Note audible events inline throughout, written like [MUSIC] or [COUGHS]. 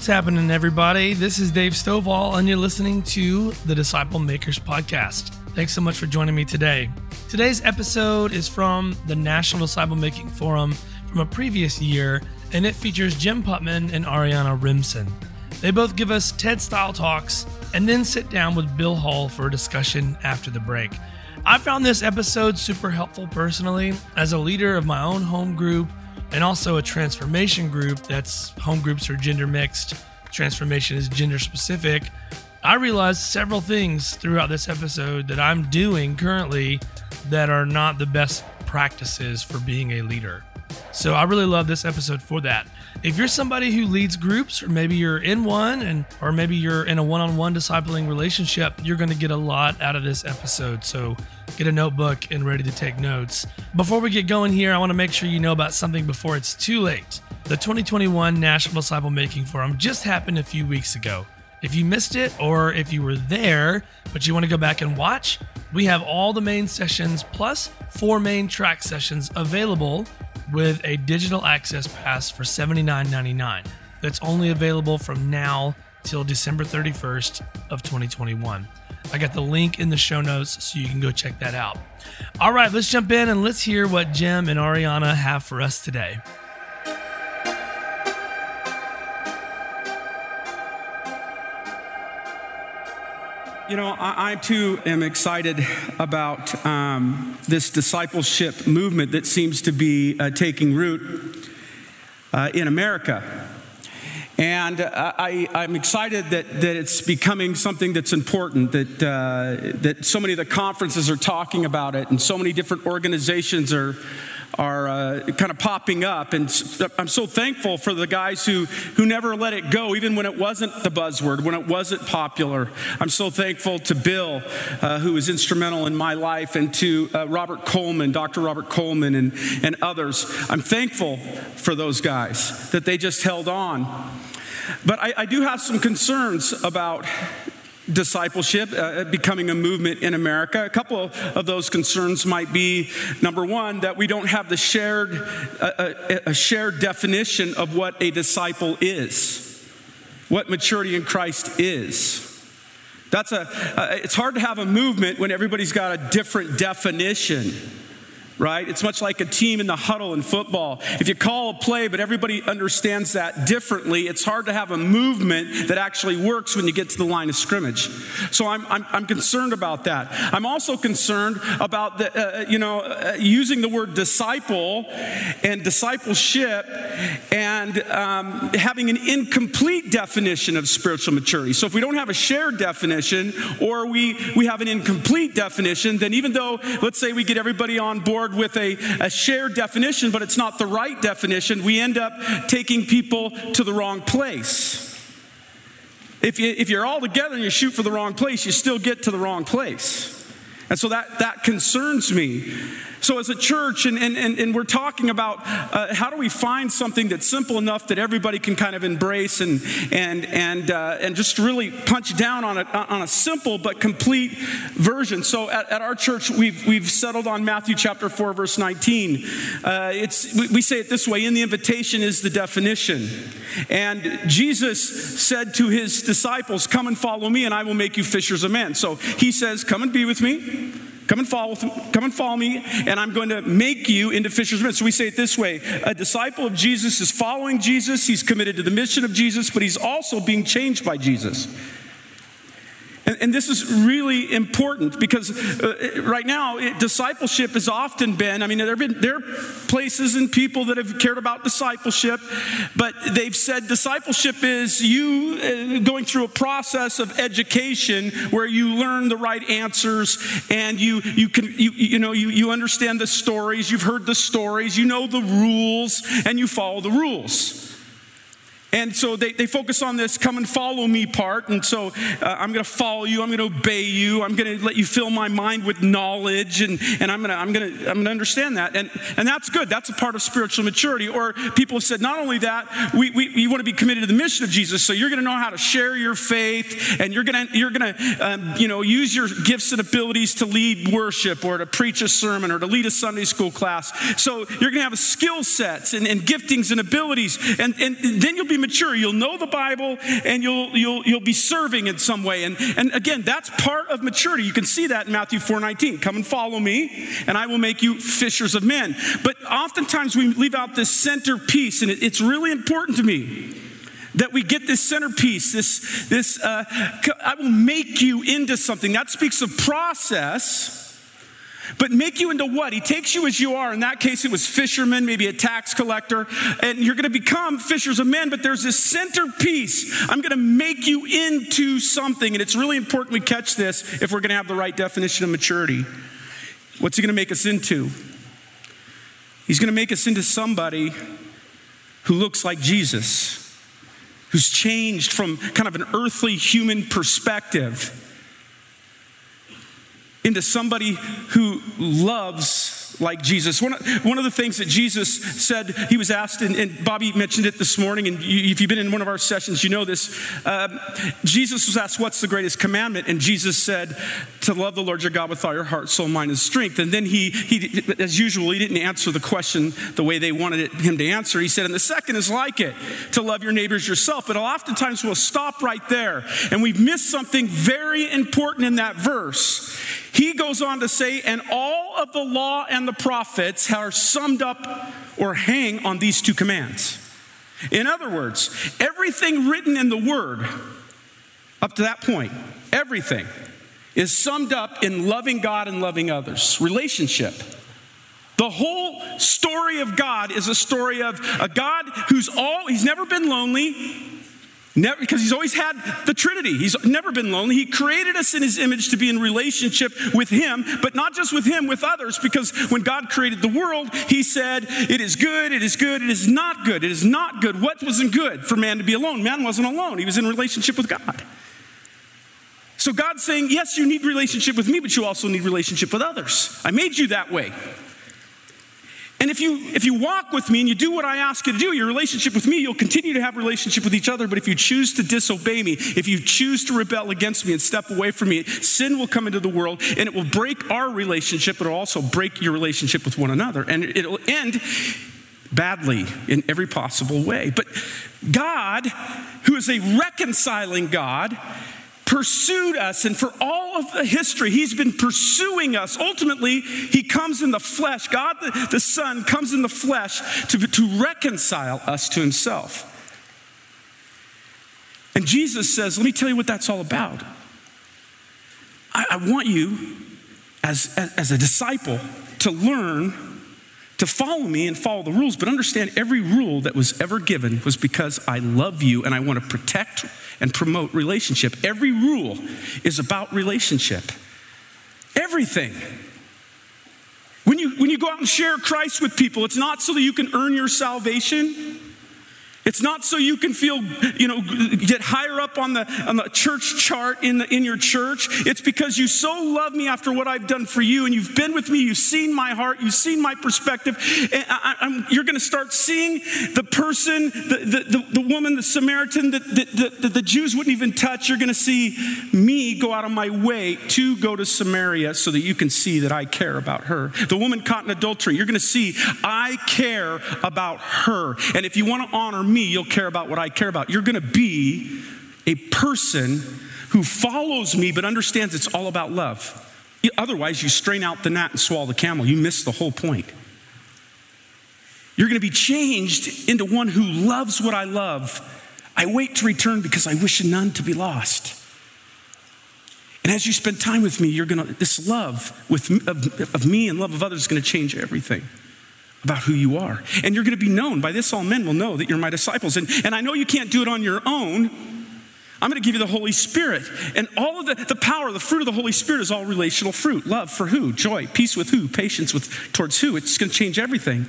what's happening, everybody? This is Dave Stovall, and you're listening to the Disciple Makers Podcast. Thanks so much for joining me today. Today's episode is from the National Disciple Making Forum from a previous year, and it features Jim Putman and Ariyana Rimson. They both give us TED style talks and then sit down with Bill Hull for a discussion after the break. I found this episode super helpful personally as a leader of my own home group and also a transformation group that's home groups are gender mixed, transformation is gender specific. I realized several things throughout this episode that I'm doing currently that are not the best practices for being a leader. So I really love this episode for that. If you're somebody who leads groups, or maybe you're in one, and or maybe you're in a one-on-one discipling relationship, you're going to get a lot out of this episode. So get a notebook and ready to take notes. Before we get going here, I want to make sure you know about something before it's too late. The 2021 National Disciple Making Forum just happened a few weeks ago. If you missed it, or if you were there but you want to go back and watch, we have all the main sessions plus four main track sessions available with a digital access pass for $79.99. That's only available from now till December 31st of 2021. I got the link in the show notes so you can go check that out. All right, let's jump in and let's hear what Jim and Ariyana have for us today. You know, I, I, too am excited about um, this discipleship movement that seems to be uh, taking root uh, in America. And uh, I, am excited that, that it's becoming something that's important, that, uh, that so many of the conferences are talking about it, and so many different organizations are, are uh, kind of popping up. And I'm so thankful for the guys who, who never let it go, even when it wasn't the buzzword, when it wasn't popular. I'm so thankful to Bill, uh, who was instrumental in my life, and to uh, Robert Coleman, Dr. Robert Coleman, and, and others. I'm thankful for those guys that they just held on. But I, I do have some concerns about discipleship uh, becoming a movement in America. A couple of those concerns might be number one, that we don't have the shared, uh, a, a shared definition of what a disciple is, what maturity in Christ is. That's a, uh, it's hard to have a movement when everybody's got a different definition right? It's much like a team in the huddle in football. If you call a play, but everybody understands that differently, it's hard to have a movement that actually works when you get to the line of scrimmage. So I'm, I'm, I'm concerned about that. I'm also concerned about the, uh, you know, uh, using the word disciple and discipleship and um, having an incomplete definition of spiritual maturity. So if we don't have a shared definition or we, we have an incomplete definition, then even though, let's say we get everybody on board with a, a shared definition, but it's not the right definition, we end up taking people to the wrong place. If, you, if you're all together and you shoot for the wrong place, you still get to the wrong place. And so that, that concerns me. So, as a church, and, and, and, we're talking about uh, how do we find something that's simple enough that everybody can kind of embrace and, and, and, uh, and just really punch down on a, on a simple but complete version. So, at, at our church, we've, we've settled on Matthew chapter 4, verse 19. Uh, it's, we, we say it this way in the invitation is the definition. And Jesus said to his disciples, Come and follow me, and I will make you fishers of men. So, he says, Come and be with me. Come and follow, come and follow me, and I'm going to make you into fishers of men. So we say it this way: a disciple of Jesus is following Jesus. He's committed to the mission of Jesus, but he's also being changed by Jesus. And, and this is really important because uh, right now, it, discipleship has often been, I mean, there have been there are places and people that have cared about discipleship, but they've said discipleship is you uh, going through a process of education where you learn the right answers and you, you can, you, you know, you, you understand the stories, you've heard the stories, you know the rules, and you follow the rules. And so they, they focus on this come and follow me part. And so uh, I'm going to follow you. I'm going to obey you. I'm going to let you fill my mind with knowledge. And, and I'm going to I'm to I'm to understand that. And, and that's good. That's a part of spiritual maturity. Or people have said, not only that, we, we, we want to be committed to the mission of Jesus. So you're going to know how to share your faith and you're going to, you're going to um, you know, use your gifts and abilities to lead worship or to preach a sermon or to lead a Sunday school class. So you're going to have skill sets and, and giftings and abilities. And, and then you'll be mature. You'll know the Bible and you'll, you'll, you'll be serving in some way. And, and again, that's part of maturity. You can see that in Matthew 4 19. Come and follow me, and I will make you fishers of men. But oftentimes we leave out this centerpiece, and it, it's really important to me that we get this centerpiece this this uh, i will make you into something that speaks of process but make you into what? He takes you as you are. In that case, it was fishermen, maybe a tax collector, and you're going to become fishers of men. But there's this centerpiece. I'm going to make you into something. And it's really important we catch this if we're going to have the right definition of maturity. What's he going to make us into? He's going to make us into somebody who looks like Jesus, who's changed from kind of an earthly human perspective into somebody who loves like Jesus. One, one of the things that Jesus said, he was asked, and, and Bobby mentioned it this morning, and you, if you've been in one of our sessions, you know this. Uh, Jesus was asked, What's the greatest commandment? And Jesus said, To love the Lord your God with all your heart, soul, mind, and strength. And then he, he as usual, he didn't answer the question the way they wanted it, him to answer. He said, And the second is like it, to love your neighbors yourself. But oftentimes we'll stop right there, and we've missed something very important in that verse. He goes on to say, and all of the law and the prophets are summed up or hang on these two commands. In other words, everything written in the Word up to that point, everything is summed up in loving God and loving others, relationship. The whole story of God is a story of a God who's all, he's never been lonely, Never, because he's always had the Trinity. He's never been lonely. He created us in his image to be in relationship with him, but not just with him, with others, because when God created the world, he said, It is good, it is good, it is not good, it is not good. What wasn't good for man to be alone? Man wasn't alone, he was in relationship with God. So God's saying, Yes, you need relationship with me, but you also need relationship with others. I made you that way. And if you if you walk with me and you do what I ask you to do, your relationship with me, you'll continue to have relationship with each other. But if you choose to disobey me, if you choose to rebel against me and step away from me, sin will come into the world and it will break our relationship, it'll also break your relationship with one another. And it'll end badly in every possible way. But God, who is a reconciling God, pursued us, and for all of the history, He's been pursuing us. Ultimately, He comes in the flesh. God the, the Son comes in the flesh to, to reconcile us to Himself. And Jesus says, Let me tell you what that's all about. I, I want you, as, as, as a disciple, to learn to follow me and follow the rules, but understand every rule that was ever given was because I love you and I want to protect and promote relationship. Every rule is about relationship. Everything. When you, when you go out and share Christ with people, it's not so that you can earn your salvation. It's not so you can feel, you know, get higher up on the, on the church chart in, the, in your church. It's because you so love me after what I've done for you, and you've been with me, you've seen my heart, you've seen my perspective. And I, you're going to start seeing the person, the, the, the, the woman, the Samaritan that the, the, the Jews wouldn't even touch. You're going to see me go out of my way to go to Samaria so that you can see that I care about her. The woman caught in adultery, you're going to see I care about her. And if you want to honor me, you'll care about what I care about. You're going to be a person who follows me but understands it's all about love. Otherwise, you strain out the gnat and swallow the camel. You miss the whole point. You're going to be changed into one who loves what I love. I wait to return because I wish none to be lost. And as you spend time with me, you're going to, this love with, of, of me and love of others is going to change everything about who you are. And you're going to be known. By this, all men will know that you're my disciples. And, and I know you can't do it on your own. I'm going to give you the Holy Spirit. And all of the, the power, the fruit of the Holy Spirit is all relational fruit. Love for who? Joy. Peace with who? Patience with towards who? It's going to change everything.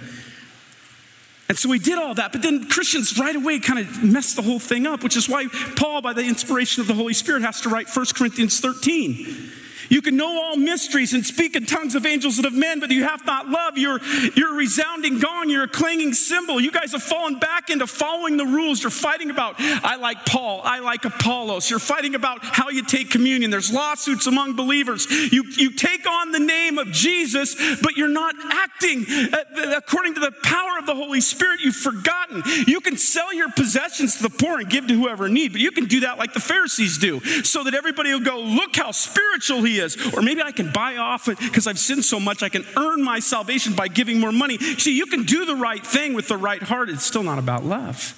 And so we did all that, but then Christians right away kind of messed the whole thing up, which is why Paul, by the inspiration of the Holy Spirit, has to write 1 Corinthians 13. You can know all mysteries and speak in tongues of angels and of men, but you have not love. You're, you're a resounding gong. You're a clanging cymbal. You guys have fallen back into following the rules. You're fighting about, I like Paul, I like Apollos. You're fighting about how you take communion. There's lawsuits among believers. You, you take on the name of Jesus, but you're not acting uh, according to the power of the Holy Spirit. You've forgotten. You can sell your possessions to the poor and give to whoever need, but you can do that like the Pharisees do, so that everybody will go, look how spiritual he is. Or maybe I can buy off it because I've sinned so much, I can earn my salvation by giving more money. See, you can do the right thing with the right heart. It's still not about love.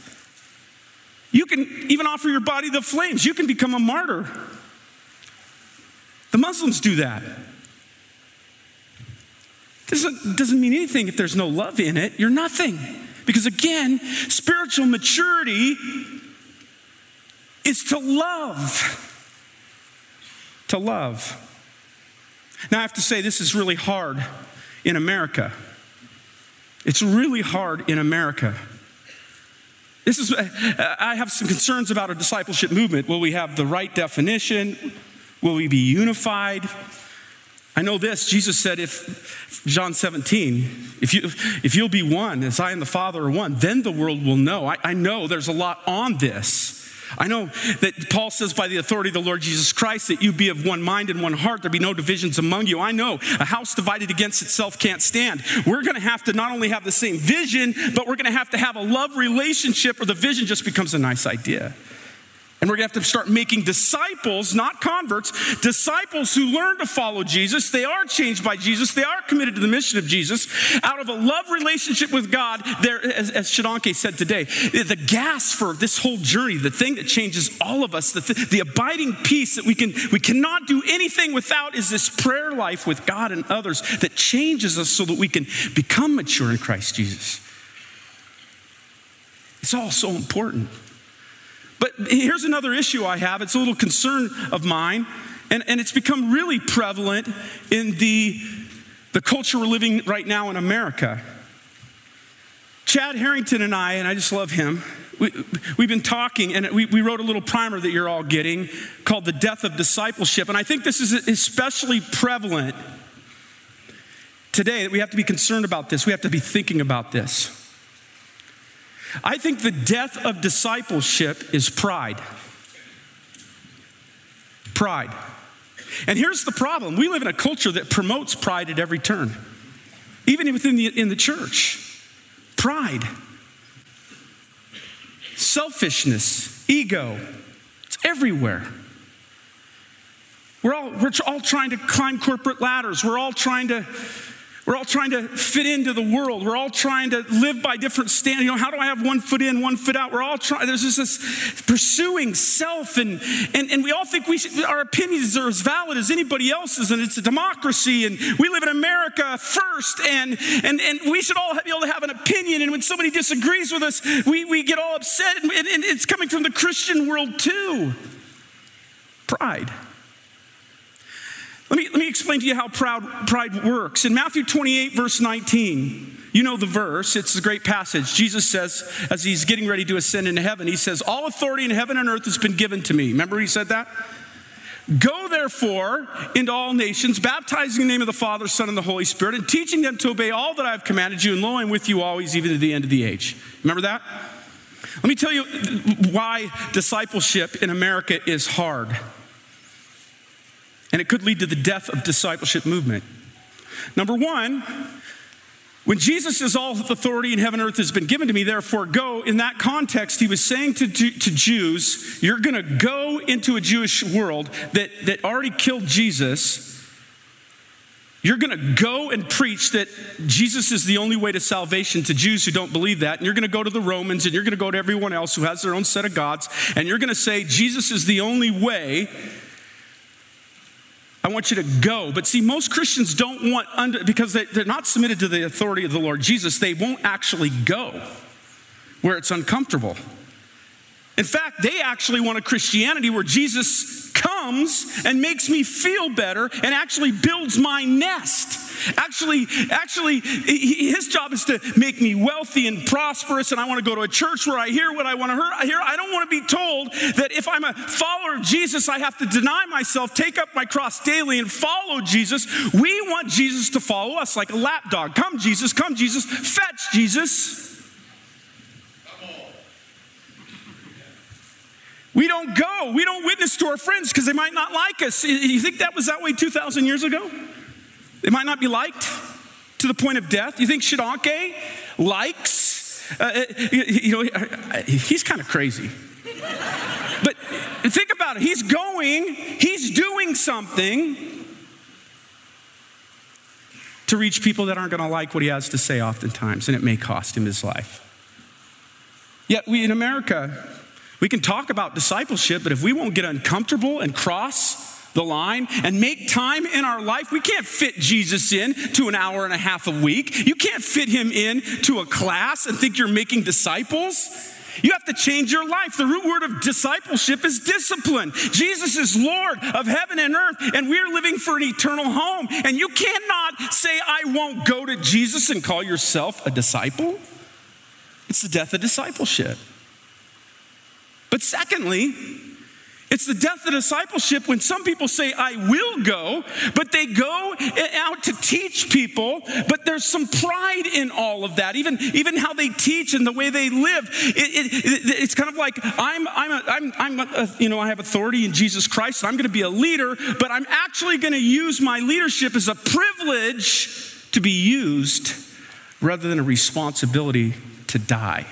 You can even offer your body the flames. You can become a martyr. The Muslims do that. Doesn't, doesn't mean anything if there's no love in it. You're nothing. Because again, spiritual maturity is to love. To love. Now, I have to say, this is really hard in America. It's really hard in America. This is, I have some concerns about a discipleship movement. Will we have the right definition? Will we be unified? I know this. Jesus said, if John 17, if, you, if you'll be one, as I and the Father are one, then the world will know. I, I know there's a lot on this. I know that Paul says, by the authority of the Lord Jesus Christ, that you be of one mind and one heart, there be no divisions among you. I know a house divided against itself can't stand. We're going to have to not only have the same vision, but we're going to have to have a love relationship, or the vision just becomes a nice idea. And we're going to have to start making disciples, not converts, disciples who learn to follow Jesus. They are changed by Jesus. They are committed to the mission of Jesus. Out of a love relationship with God, there, as, as Shodankeh said today, the gas for this whole journey, the thing that changes all of us, the, th- the abiding peace that we can we cannot do anything without is this prayer life with God and others that changes us so that we can become mature in Christ Jesus. It's all so important. But here's another issue I have. It's a little concern of mine, and, and it's become really prevalent in the, the culture we're living right now in America. Chad Harrington and I, and I just love him, we, have been talking, and we, we wrote a little primer that you're all getting called The Death of Discipleship. And I think this is especially prevalent today that we have to be concerned about this. We have to be thinking about this. I think the death of discipleship is pride. Pride. And here's the problem we live in a culture that promotes pride at every turn, even within the, in the church. Pride, selfishness, ego, it's everywhere. We're all, we're all trying to climb corporate ladders. We're all trying to we're all trying to fit into the world. We're all trying to live by different standards. You know, how do I have one foot in, one foot out? We're all trying, there's just this pursuing self, and, and, and we all think we should, our opinions are as valid as anybody else's, and it's a democracy, and we live in America first, and, and, and we should all be able to have an opinion, and when somebody disagrees with us, we, we get all upset, and, and it's coming from the Christian world too. Pride. Let me, let me explain to you how proud, pride works. In Matthew 28, verse 19, you know the verse, it's a great passage. Jesus says, as he's getting ready to ascend into heaven, he says, All authority in heaven and earth has been given to me. Remember he said that? Go therefore into all nations, baptizing in the name of the Father, Son, and the Holy Spirit, and teaching them to obey all that I have commanded you, and lo, I'm with you always, even to the end of the age. Remember that? Let me tell you why discipleship in America is hard and it could lead to the death of discipleship movement. Number one, when Jesus says, All authority in heaven and earth has been given to me, therefore go, in that context, he was saying to, to, to Jews, You're going to go into a Jewish world that, that already killed Jesus. You're going to go and preach that Jesus is the only way to salvation to Jews who don't believe that. And you're going to go to the Romans and you're going to go to everyone else who has their own set of gods. And you're going to say, Jesus is the only way I want you to go. But see, most Christians don't want, under, because they, they're not submitted to the authority of the Lord Jesus, they won't actually go where it's uncomfortable. In fact, they actually want a Christianity where Jesus comes and makes me feel better and actually builds my nest Actually, actually, his job is to make me wealthy and prosperous, and I want to go to a church where I hear what I want to hear. I don't want to be told that if I'm a follower of Jesus, I have to deny myself, take up my cross daily, and follow Jesus. We want Jesus to follow us like a lap dog. Come, Jesus, come, Jesus, fetch, Jesus. We don't go. We don't witness to our friends because they might not like us. You think that was that way 2,000 years ago? They might not be liked to the point of death. You think Shodankeh likes? Uh, uh you know, he's kind of crazy. But think about it. He's going, he's doing something to reach people that aren't going to like what he has to say oftentimes, and it may cost him his life. Yet we in America, we can talk about discipleship, but if we won't get uncomfortable and cross the line and make time in our life, we can't fit Jesus in to an hour and a half a week. You can't fit him in to a class and think you're making disciples. You have to change your life. The root word of discipleship is discipline. Jesus is Lord of heaven and earth, and we're living for an eternal home. And you cannot say, I won't go to Jesus and call yourself a disciple. It's the death of discipleship. But secondly, it's the death of discipleship when some people say, I will go, but they go out to teach people, but there's some pride in all of that. Even, even how they teach and the way they live. It, it, it's kind of like, I'm, I'm, a, I'm, I'm a, you know, I have authority in Jesus Christ, I'm going to be a leader, but I'm actually going to use my leadership as a privilege to be used rather than a responsibility to die.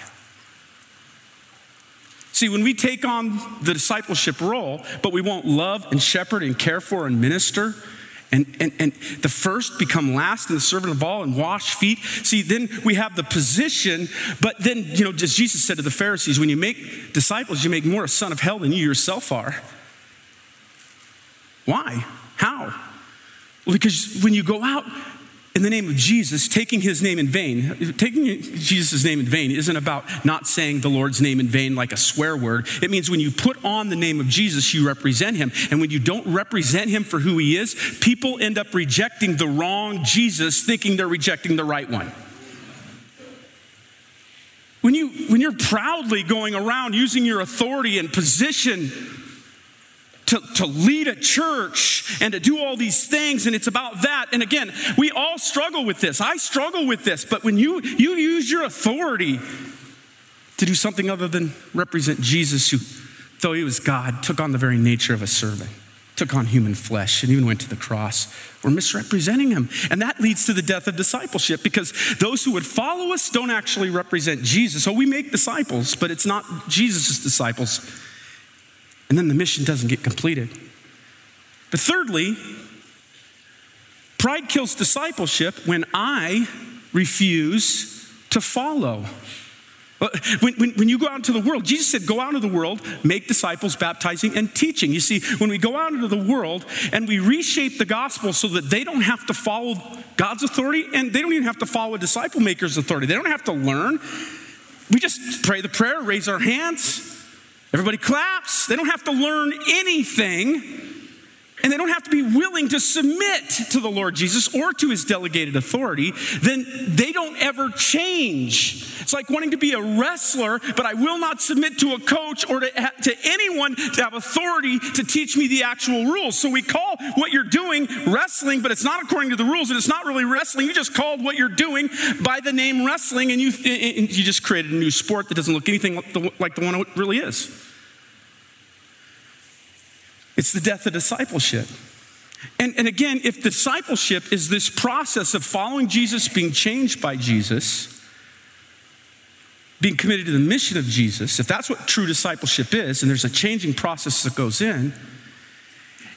See, when we take on the discipleship role, but we won't love and shepherd and care for and minister, and, and, and the first become last and the servant of all and wash feet. See, then we have the position, but then, you know, as Jesus said to the Pharisees, when you make disciples, you make more a son of hell than you yourself are. Why? How? Well, because when you go out in the name of Jesus, taking his name in vain, taking Jesus' name in vain isn't about not saying the Lord's name in vain like a swear word. It means when you put on the name of Jesus, you represent him. And when you don't represent him for who he is, people end up rejecting the wrong Jesus, thinking they're rejecting the right one. When, you, when you're proudly going around using your authority and position to, to lead a church and to do all these things, and it's about that. And again, we all struggle with this. I struggle with this, but when you, you use your authority to do something other than represent Jesus, who, though he was God, took on the very nature of a servant, took on human flesh, and even went to the cross, we're misrepresenting him. And that leads to the death of discipleship because those who would follow us don't actually represent Jesus. So we make disciples, but it's not Jesus' disciples and then the mission doesn't get completed. But thirdly, pride kills discipleship when I refuse to follow. Uh, when, when, when, you go out into the world, Jesus said, Go out into the world, make disciples, baptizing and teaching. You see, when we go out into the world and we reshape the gospel so that they don't have to follow God's authority and they don't even have to follow a disciple maker's authority, they don't have to learn. We just pray the prayer, raise our hands, Everybody claps. They don't have to learn anything, and they don't have to be willing to submit to the Lord Jesus or to his delegated authority, then they don't ever change. It's like wanting to be a wrestler, but I will not submit to a coach or to, to anyone to have authority to teach me the actual rules. So we call what you're doing wrestling, but it's not according to the rules, and it's not really wrestling. You just called what you're doing by the name wrestling, and you, and you just created a new sport that doesn't look anything like the, like the one it really is. It's the death of discipleship. And, and again, if discipleship is this process of following Jesus, being changed by Jesus, being committed to the mission of Jesus, if that's what true discipleship is, and there's a changing process that goes in,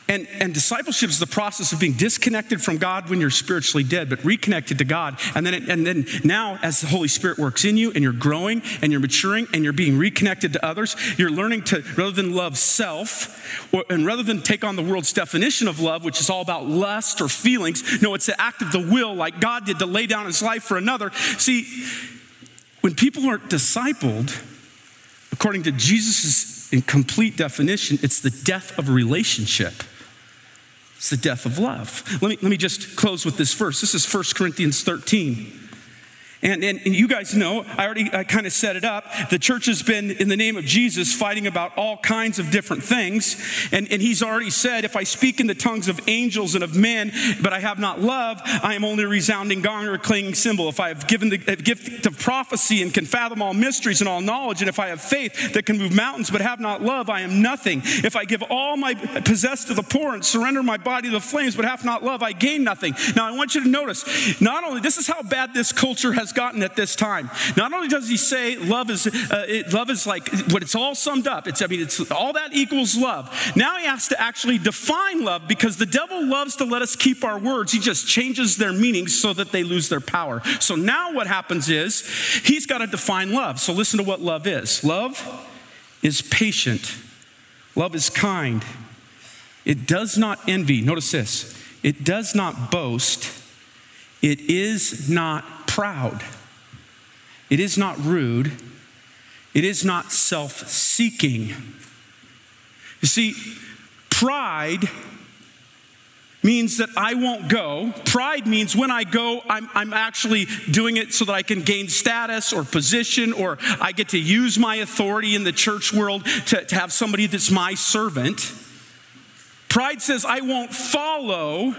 and, and discipleship is the process of being disconnected from God when you're spiritually dead, but reconnected to God. And then, it, and then now, as the Holy Spirit works in you and you're growing and you're maturing and you're being reconnected to others, you're learning to, rather than love self, or, and rather than take on the world's definition of love, which is all about lust or feelings, no, it's the act of the will, like God did to lay down his life for another. See, when people aren't discipled, according to Jesus' complete definition, it's the death of relationship. It's the death of love. Let me, let me just close with this verse. This is 1 Corinthians 13. And, and, you guys know, I already I kind of set it up. The church has been, in the name of Jesus, fighting about all kinds of different things. And, and he's already said, if I speak in the tongues of angels and of men, but I have not love, I am only a resounding gong or a clanging cymbal. If I have given the gift of prophecy and can fathom all mysteries and all knowledge, and if I have faith that can move mountains but have not love, I am nothing. If I give all my possess to the poor and surrender my body to the flames but have not love, I gain nothing. Now I want you to notice, not only, this is how bad this culture has gotten at this time. Not only does he say love is uh, it, love is like what it's all summed up. It's I mean it's all that equals love. Now he has to actually define love because the devil loves to let us keep our words. He just changes their meanings so that they lose their power. So now what happens is he's got to define love. So listen to what love is. Love is patient. Love is kind. It does not envy. Notice this. It does not boast. It is not proud. It is not rude. It is not self seeking. You see, pride means that I won't go. Pride means when I go, I'm, I'm, actually doing it so that I can gain status or position, or I get to use my authority in the church world to, to have somebody that's my servant. Pride says, I won't follow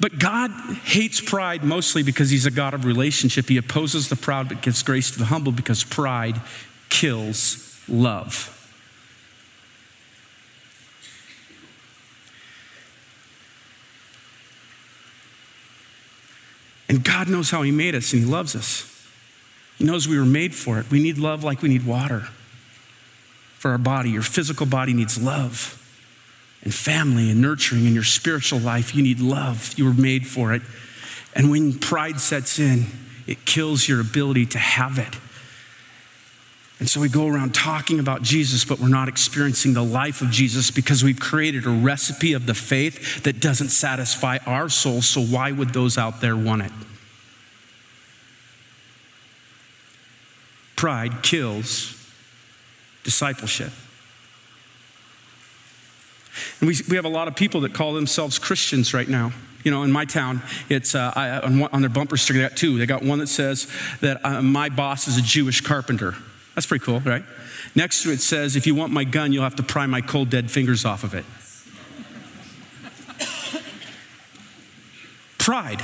But God hates pride mostly because He's a God of relationship. He opposes the proud but gives grace to the humble because pride kills love. And God knows how He made us and He loves us. He knows we were made for it. We need love like we need water for our body. Your physical body needs love and family and nurturing in your spiritual life. You need love. You were made for it. And when pride sets in, it kills your ability to have it. And so we go around talking about Jesus, but we're not experiencing the life of Jesus because we've created a recipe of the faith that doesn't satisfy our soul. So why would those out there want it? Pride kills discipleship. And we, we have a lot of people that call themselves Christians right now. You know, in my town, it's uh, I, on their bumper sticker, they got two. They got one that says that uh, my boss is a Jewish carpenter. That's pretty cool, right? Next to it says, if you want my gun, you'll have to pry my cold, dead fingers off of it. [COUGHS] Pride.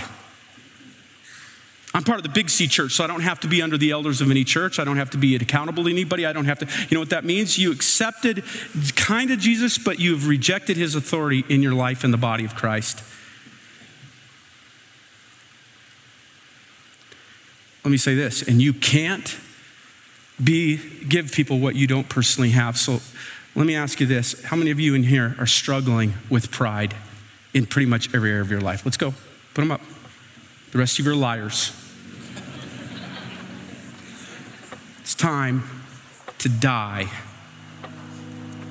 I'm part of the Big C church, so I don't have to be under the elders of any church. I don't have to be accountable to anybody. I don't have to, you know what that means? You accepted kind of Jesus, but you've rejected his authority in your life in the body of Christ. Let me say this, and you can't be give people what you don't personally have. So let me ask you this. How many of you in here are struggling with pride in pretty much every area of your life? Let's go. Put them up. The rest of you are liars. It's time to die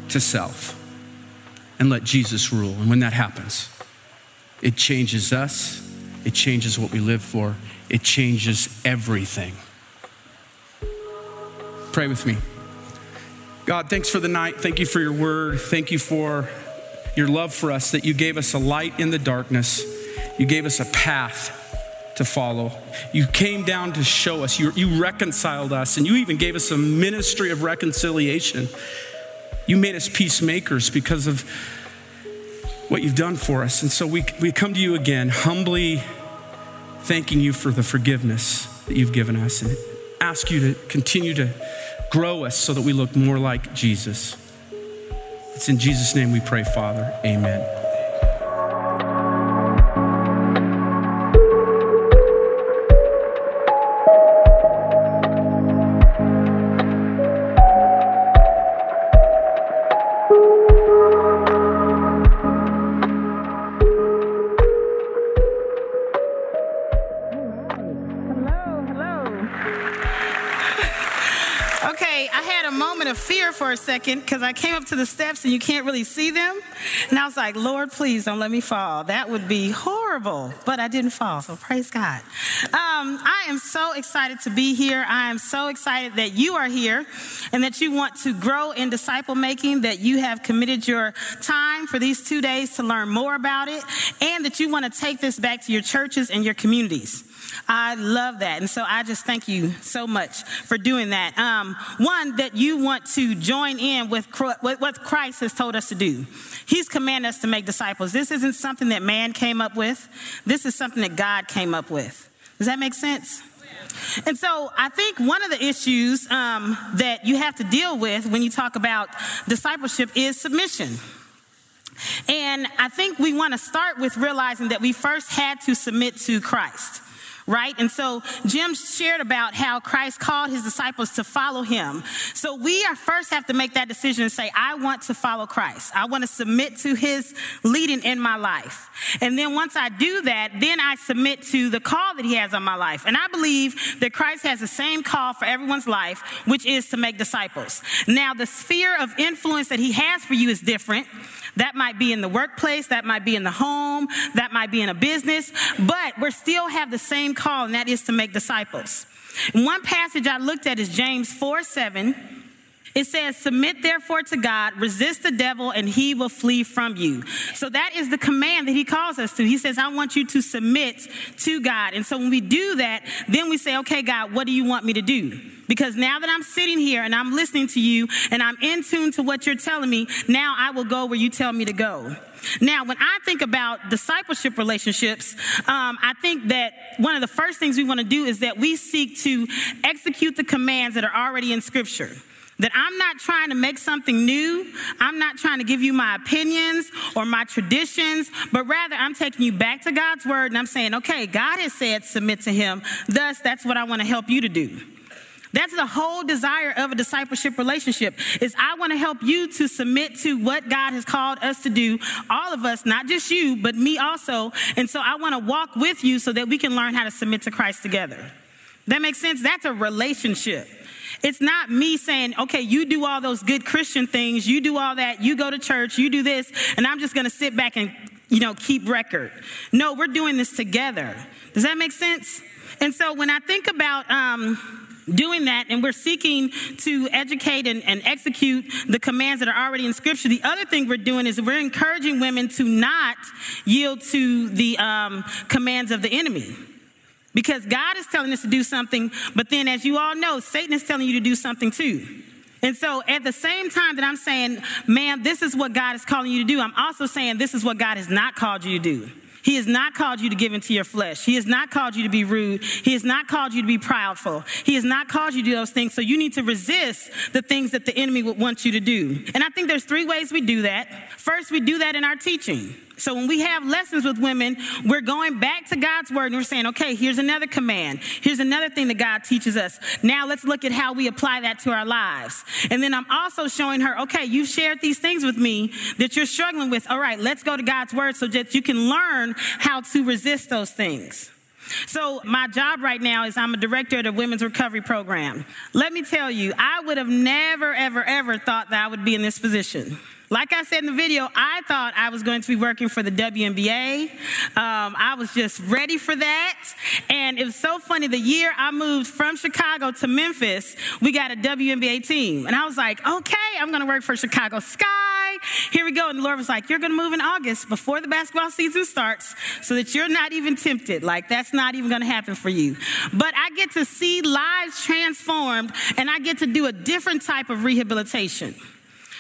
to self and let Jesus rule. And when that happens, it changes us, it changes what we live for, it changes everything. Pray with me. God, thanks for the night. Thank you for your word. Thank you for your love for us, that you gave us a light in the darkness. You gave us a path to follow. You came down to show us, you, you reconciled us, and you even gave us a ministry of reconciliation. You made us peacemakers because of what you've done for us. And so we, we come to you again, humbly thanking you for the forgiveness that you've given us and ask you to continue to grow us so that we look more like Jesus. It's in Jesus' name we pray, Father. Amen. A second because I came up to the steps and you can't really see them. And I was like, Lord, please don't let me fall. That would be horrible. But I didn't fall, so praise God. Um, I am so excited to be here. I am so excited that you are here and that you want to grow in disciple making, that you have committed your time for these two days to learn more about it, and that you want to take this back to your churches and your communities. I love that. And so I just thank you so much for doing that. Um, one, that you want to join in with what Christ has told us to do. He's commanded us to make disciples. This isn't something that man came up with, this is something that God came up with. Does that make sense? And so I think one of the issues um, that you have to deal with when you talk about discipleship is submission. And I think we want to start with realizing that we first had to submit to Christ right? And so Jim shared about how Christ called his disciples to follow him. So we are first have to make that decision and say, I want to follow Christ. I want to submit to his leading in my life. And then once I do that, then I submit to the call that he has on my life. And I believe that Christ has the same call for everyone's life, which is to make disciples. Now, the sphere of influence that he has for you is different. That might be in the workplace, that might be in the home, that might be in a business, but we still have the same call, and that is to make disciples. One passage I looked at is James 4 7. It says, Submit therefore to God, resist the devil, and he will flee from you. So that is the command that he calls us to. He says, I want you to submit to God. And so when we do that, then we say, Okay, God, what do you want me to do? Because now that I'm sitting here and I'm listening to you and I'm in tune to what you're telling me, now I will go where you tell me to go. Now, when I think about discipleship relationships, um, I think that one of the first things we want to do is that we seek to execute the commands that are already in Scripture. That I'm not trying to make something new. I'm not trying to give you my opinions or my traditions, but rather I'm taking you back to God's word and I'm saying, okay, God has said submit to him. Thus, that's what I want to help you to do. That's the whole desire of a discipleship relationship is I want to help you to submit to what God has called us to do. All of us, not just you, but me also. And so I want to walk with you so that we can learn how to submit to Christ together. That makes sense? That's a relationship. It's not me saying, okay, you do all those good Christian things, you do all that, you go to church, you do this, and I'm just going to sit back and, you know, keep record. No, we're doing this together. Does that make sense? And so when I think about, um, doing that and we're seeking to educate and, and, execute the commands that are already in scripture the other thing we're doing is we're encouraging women to not yield to the um, commands of the enemy because god is telling us to do something but then as you all know satan is telling you to do something too and so at the same time that I'm saying, man, this is what God is calling you to do, I'm also saying this is what God has not called you to do. He has not called you to give into your flesh. He has not called you to be rude. He has not called you to be proudful. He has not called you to do those things. So you need to resist the things that the enemy would want you to do. And I think there's three ways we do that. First, we do that in our teaching. So when we have lessons with women, we're going back to God's word and we're saying, okay, here's another command. Here's another thing that God teaches us. Now let's look at how we apply that to our lives. And then I'm also showing her, okay, you've shared these things with me that you're struggling with. All right, let's go to God's word so that you can learn how to resist those things. So, my job right now is I'm a director of a Women's Recovery Program. Let me tell you, I would have never, ever, ever thought that I would be in this position. Like I said in the video, I thought I was going to be working for the WNBA. Um, I was just ready for that. And it was so funny. The year I moved from Chicago to Memphis, we got a WNBA team. And I was like, okay, I'm going to work for Chicago Sky. Here we go. And the Lord was like, you're going to move in August before the basketball season starts so that you're not even tempted. Like, that's not even going to happen for you. But I get to see lives transformed and I get to do a different type of rehabilitation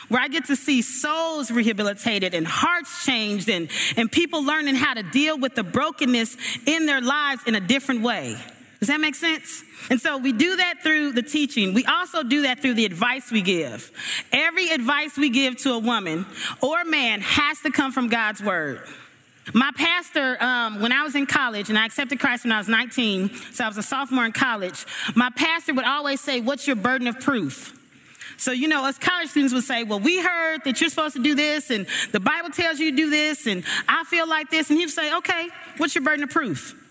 where I get to see souls rehabilitated and hearts changed and, and people learning how to deal with the brokenness in their lives in a different way. Does that make sense? And so we do that through the teaching. We also do that through the advice we give. Every advice we give to a woman or man has to come from God's word. My pastor, um, when I was in college, and I accepted Christ when I was 19, so I was a sophomore in college, my pastor would always say, What's your burden of proof? So, you know, us college students would say, Well, we heard that you're supposed to do this, and the Bible tells you to do this, and I feel like this. And he'd say, Okay, what's your burden of proof?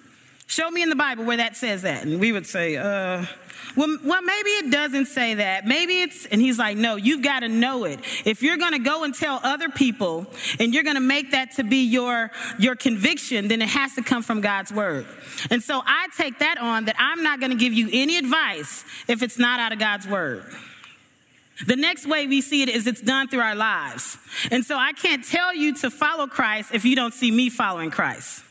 Show me in the Bible where that says that. And we would say, uh, well, well, maybe it doesn't say that. Maybe it's, and he's like, no, you've got to know it. If you're going to go and tell other people and you're going to make that to be your, your conviction, then it has to come from God's word. And so I take that on that I'm not going to give you any advice if it's not out of God's word. The next way we see it is it's done through our lives. And so I can't tell you to follow Christ if you don't see me following Christ.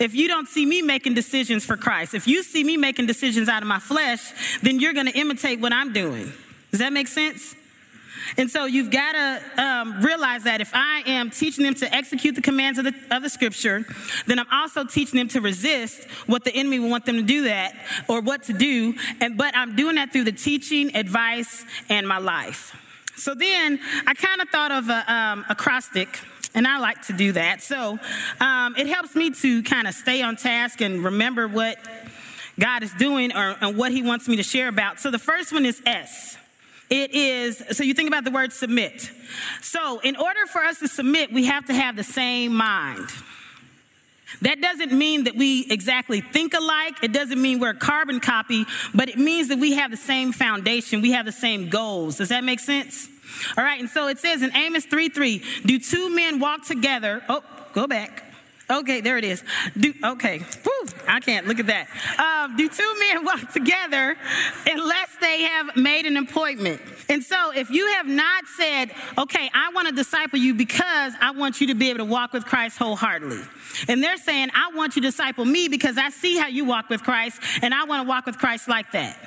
If you don't see me making decisions for Christ, if you see me making decisions out of my flesh, then you're going to imitate what I'm doing. Does that make sense? And so you've got to um, realize that if I am teaching them to execute the commands of the, of the scripture, then I'm also teaching them to resist what the enemy will want them to do that or what to do. And, but I'm doing that through the teaching, advice, and my life. So then I kind of thought of a um, acrostic and I like to do that. So um, it helps me to kind of stay on task and remember what God is doing or and what He wants me to share about. So the first one is S. It is, so you think about the word submit. So, in order for us to submit, we have to have the same mind. That doesn't mean that we exactly think alike. It doesn't mean we're a carbon copy, but it means that we have the same foundation. We have the same goals. Does that make sense? All right, and so it says in Amos 3 3, do two men walk together? Oh, go back. Okay, there it is. Do, okay, Whew, I can't look at that. Uh, do two men [LAUGHS] walk together unless they have made an appointment? And so, if you have not said, okay, I want to disciple you because I want you to be able to walk with Christ wholeheartedly, and they're saying, I want you to disciple me because I see how you walk with Christ, and I want to walk with Christ like that.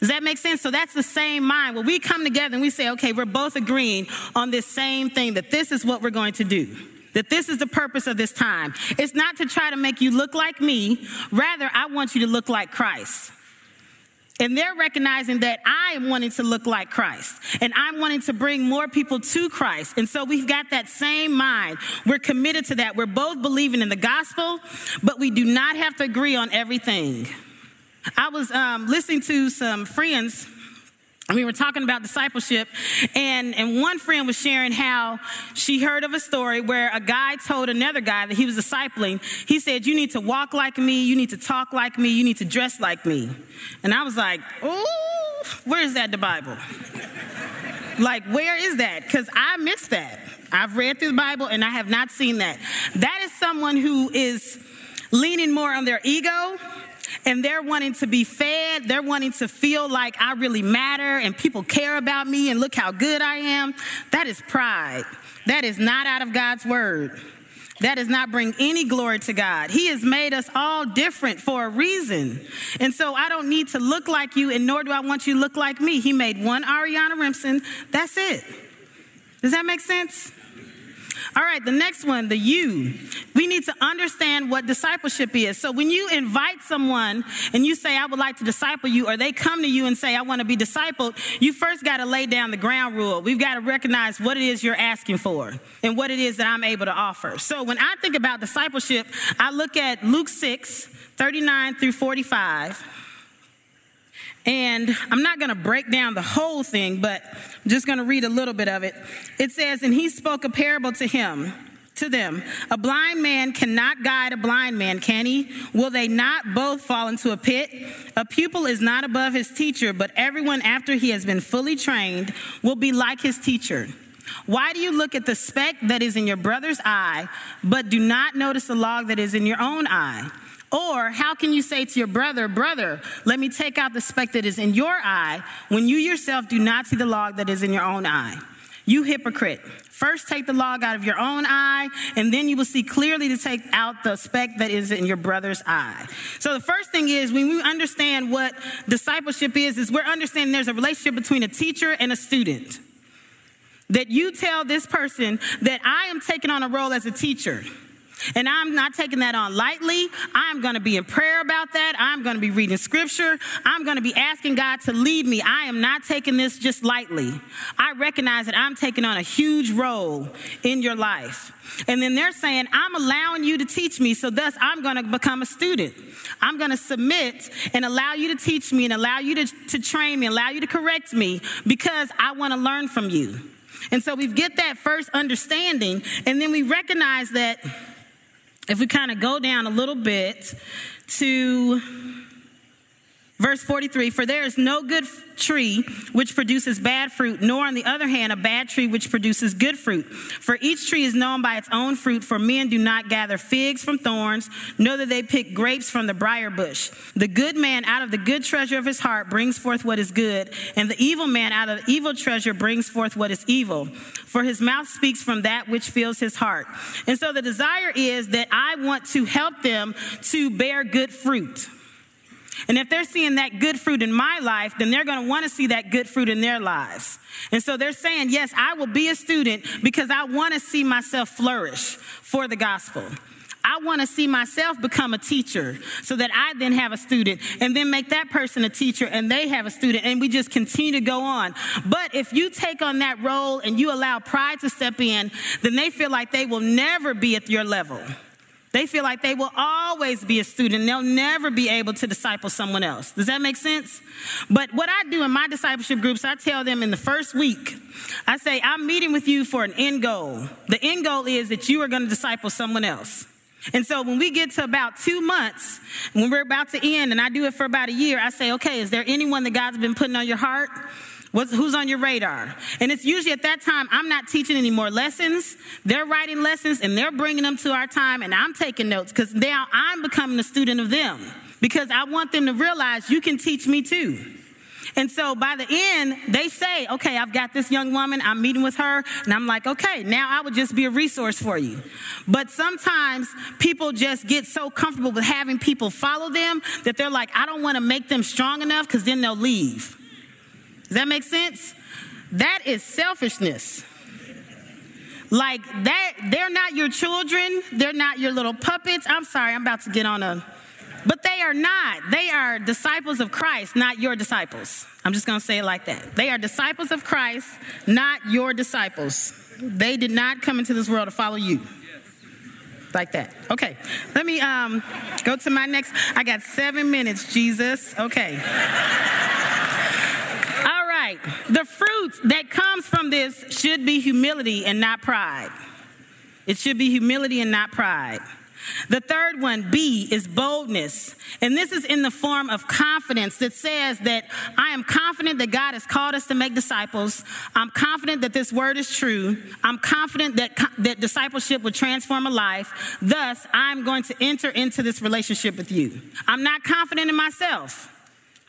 Does that make sense? So that's the same mind. When we come together and we say, okay, we're both agreeing on this same thing, that this is what we're going to do. That this is the purpose of this time. It's not to try to make you look like me. Rather, I want you to look like Christ. And they're recognizing that I am wanting to look like Christ and I'm wanting to bring more people to Christ. And so we've got that same mind. We're committed to that. We're both believing in the gospel, but we do not have to agree on everything. I was um, listening to some friends we were talking about discipleship, and, and one friend was sharing how she heard of a story where a guy told another guy that he was discipling, he said, You need to walk like me, you need to talk like me, you need to dress like me. And I was like, Ooh, where is that in the Bible? like, where is that? Because I missed that. I've read through the Bible and I have not seen that. That is someone who is leaning more on their ego and they're wanting to be fed. They're wanting to feel like I really matter and people care about me and look how good I am. That is pride. That is not out of God's word. That does not bring any glory to God. He has made us all different for a reason. And so I don't need to look like you, and nor do I want you to look like me. He made one Ariyana Rimson. That's it. Does that make sense? All right, the next one, the you. We need to understand what discipleship is. So when you invite someone and you say, I would like to disciple you, or they come to you and say, I want to be discipled, you first got to lay down the ground rule. We've got to recognize what it is you're asking for and what it is that I'm able to offer. So when I think about discipleship, I look at Luke 6, 39 through 45. And I'm not going to break down the whole thing, but I'm just going to read a little bit of it. It says, And he spoke a parable to him. To them, a blind man cannot guide a blind man, can he? Will they not both fall into a pit? A pupil is not above his teacher, but everyone after he has been fully trained will be like his teacher. Why do you look at the speck that is in your brother's eye, but do not notice the log that is in your own eye? Or how can you say to your brother, Brother, let me take out the speck that is in your eye when you yourself do not see the log that is in your own eye? You hypocrite. First take the log out of your own eye, and then you will see clearly to take out the speck that is in your brother's eye. So the first thing is when we understand what discipleship is, is we're understanding there's a relationship between a teacher and a student. That you tell this person that I am taking on a role as a teacher. And I'm not taking that on lightly. I'm going to be in prayer about that. I'm going to be reading scripture. I'm going to be asking God to lead me. I am not taking this just lightly. I recognize that I'm taking on a huge role in your life. And then they're saying, I'm allowing you to teach me, so thus I'm going to become a student. I'm going to submit and allow you to teach me and allow you to, to train me, allow you to correct me because I want to learn from you. And so we get that first understanding, and then we recognize that if we kind of go down a little bit to Verse 43 For there is no good tree which produces bad fruit, nor on the other hand a bad tree which produces good fruit. For each tree is known by its own fruit, for men do not gather figs from thorns, nor do they pick grapes from the briar bush. The good man out of the good treasure of his heart brings forth what is good, and the evil man out of the evil treasure brings forth what is evil. For his mouth speaks from that which fills his heart. And so the desire is that I want to help them to bear good fruit. And if they're seeing that good fruit in my life, then they're going to want to see that good fruit in their lives. And so they're saying, yes, I will be a student because I want to see myself flourish for the gospel. I want to see myself become a teacher so that I then have a student and then make that person a teacher and they have a student and we just continue to go on. But if you take on that role and you allow pride to step in, then they feel like they will never be at your level. They feel like they will always be a student. They'll never be able to disciple someone else. Does that make sense? But what I do in my discipleship groups, I tell them in the first week, I say, I'm meeting with you for an end goal. The end goal is that you are going to disciple someone else. And so when we get to about two months, when we're about to end, and I do it for about a year, I say, okay, is there anyone that God's been putting on your heart? What's, who's on your radar? And it's usually at that time, I'm not teaching any more lessons. They're writing lessons and they're bringing them to our time, and I'm taking notes because now I'm becoming a student of them because I want them to realize you can teach me too. And so by the end, they say, okay, I've got this young woman, I'm meeting with her, and I'm like, okay, now I would just be a resource for you. But sometimes people just get so comfortable with having people follow them that they're like, I don't want to make them strong enough because then they'll leave. Does that make sense? That is selfishness. Like that, they're not your children, they're not your little puppets. I'm sorry, I'm about to get on a, but they are not. They are disciples of Christ, not your disciples. I'm just gonna say it like that. They are disciples of Christ, not your disciples. They did not come into this world to follow you. Like that. Okay, let me um, go to my next. I got seven minutes, Jesus. Okay right. The fruit that comes from this should be humility and not pride. It should be humility and not pride. The third one, B, is boldness. And this is in the form of confidence that says that I am confident that God has called us to make disciples. I'm confident that this word is true. I'm confident that, that discipleship will transform a life. Thus, I'm going to enter into this relationship with you. I'm not confident in myself.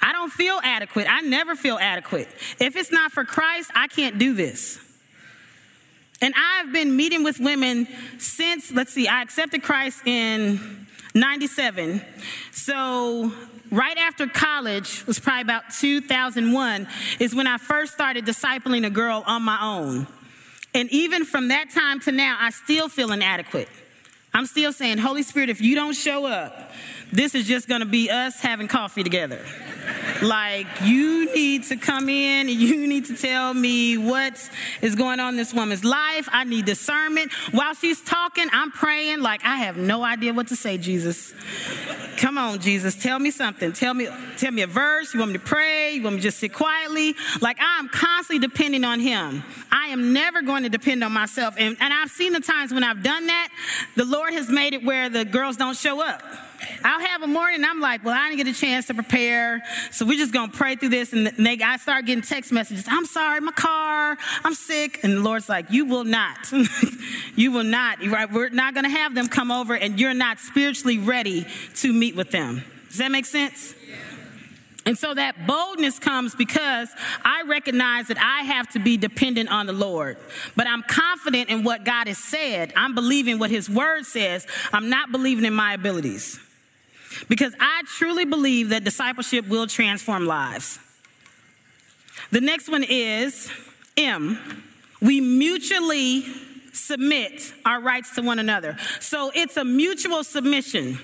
I don't feel adequate. I never feel adequate. If it's not for Christ, I can't do this. And I've been meeting with women since, let's see, I accepted Christ in 97. So, right after college was probably about 2001 is when I first started discipling a girl on my own. And even from that time to now, I still feel inadequate. I'm still saying, Holy Spirit, if you don't show up, this is just gonna be us having coffee together. Like, you need to come in and you need to tell me what is going on in this woman's life. I need discernment. While she's talking, I'm praying, like, I have no idea what to say, Jesus. Come on, Jesus, tell me something. Tell me, tell me a verse. You want me to pray? You want me to just sit quietly? Like, I'm constantly depending on Him. I am never going to depend on myself. And, and I've seen the times when I've done that, the Lord has made it where the girls don't show up. I'll have a morning I'm like, well, I didn't get a chance to prepare. So we're just to pray through this. And they, I start getting text messages. I'm sorry, my car, I'm sick. And the Lord's like, you will not. [LAUGHS] you will not. We're not to have them come over and you're not spiritually ready to meet with them. Does that make sense? And so that boldness comes because I recognize that I have to be dependent on the Lord. But I'm confident in what God has said. I'm believing what His Word says. I'm not believing in my abilities. Because I truly believe that discipleship will transform lives. The next one is M. We mutually submit our rights to one another. So it's a mutual submission.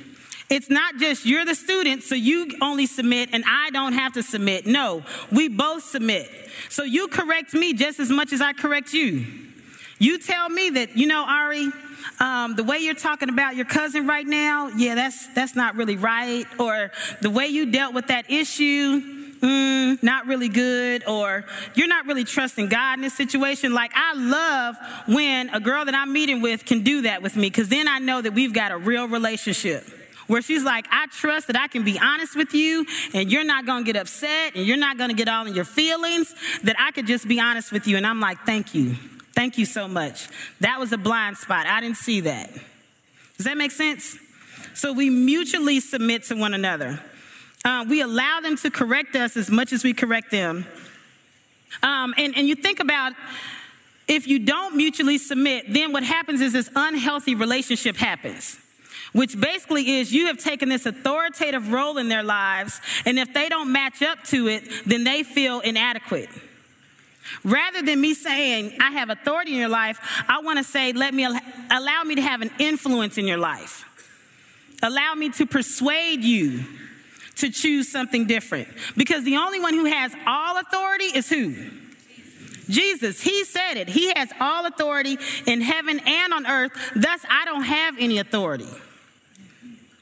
It's not just you're the student, so you only submit and I don't have to submit. No, we both submit. So you correct me just as much as I correct you. You tell me that, you know, Ari, um, the way you're talking about your cousin right now, yeah, that's that's not really right. Or the way you dealt with that issue, mm, not really good, or you're not really trusting God in this situation. Like, I love when a girl that I'm meeting with can do that with me, because then I know that we've got a real relationship where she's like, I trust that I can be honest with you and you're not to get upset and you're not to get all in your feelings, that I could just be honest with you. And I'm like, thank you. Thank you so much. That was a blind spot. I didn't see that. Does that make sense? So we mutually submit to one another. Uh, we allow them to correct us as much as we correct them. Um, and, and you think about if you don't mutually submit, then what happens is this unhealthy relationship happens which basically is you have taken this authoritative role in their lives, and if they don't match up to it, then they feel inadequate. Rather than me saying, I have authority in your life, I want to say, let me allow me to have an influence in your life. Allow me to persuade you to choose something different. Because the only one who has all authority is who? Jesus. He said it. He has all authority in heaven and on earth. Thus, I don't have any authority.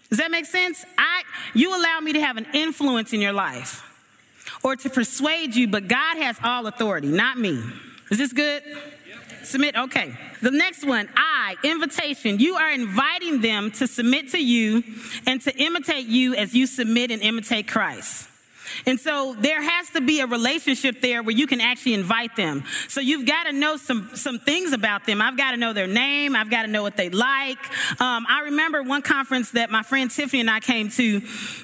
Does that make sense? I, you allow me to have an influence in your life or to persuade you, but God has all authority, not me. Is this good? Submit. Okay. The next one, I, invitation. You are inviting them to submit to you and to imitate you as you submit and imitate Christ. And so there has to be a relationship there where you can actually invite them. So you've got to know some, some things about them. I've got to know their name. I've got to know what they like. Um, I remember one conference that my friend Tiffany and I came to.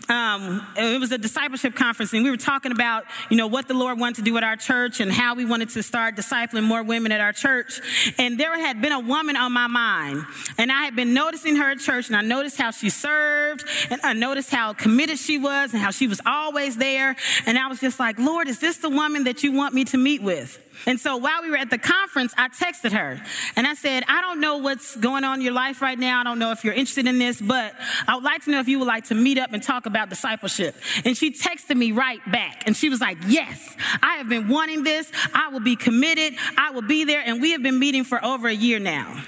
Um, it was a discipleship conference and we were talking about, you know, what the Lord wanted to do at our church and how we wanted to start discipling more women at our church. And there had been a woman on my mind and I had been noticing her at church and I noticed how she served and I noticed how committed she was and how she was always there there. And I was just like, Lord, is this the woman that you want me to meet with? And so while we were at the conference, I texted her and I said, I don't know what's going on in your life right now. I don't know if you're interested in this, but I would like to know if you would like to meet up and talk about discipleship. And she texted me right back and she was like, Yes, I have been wanting this. I will be committed. I will be there. And we have been meeting for over a year now.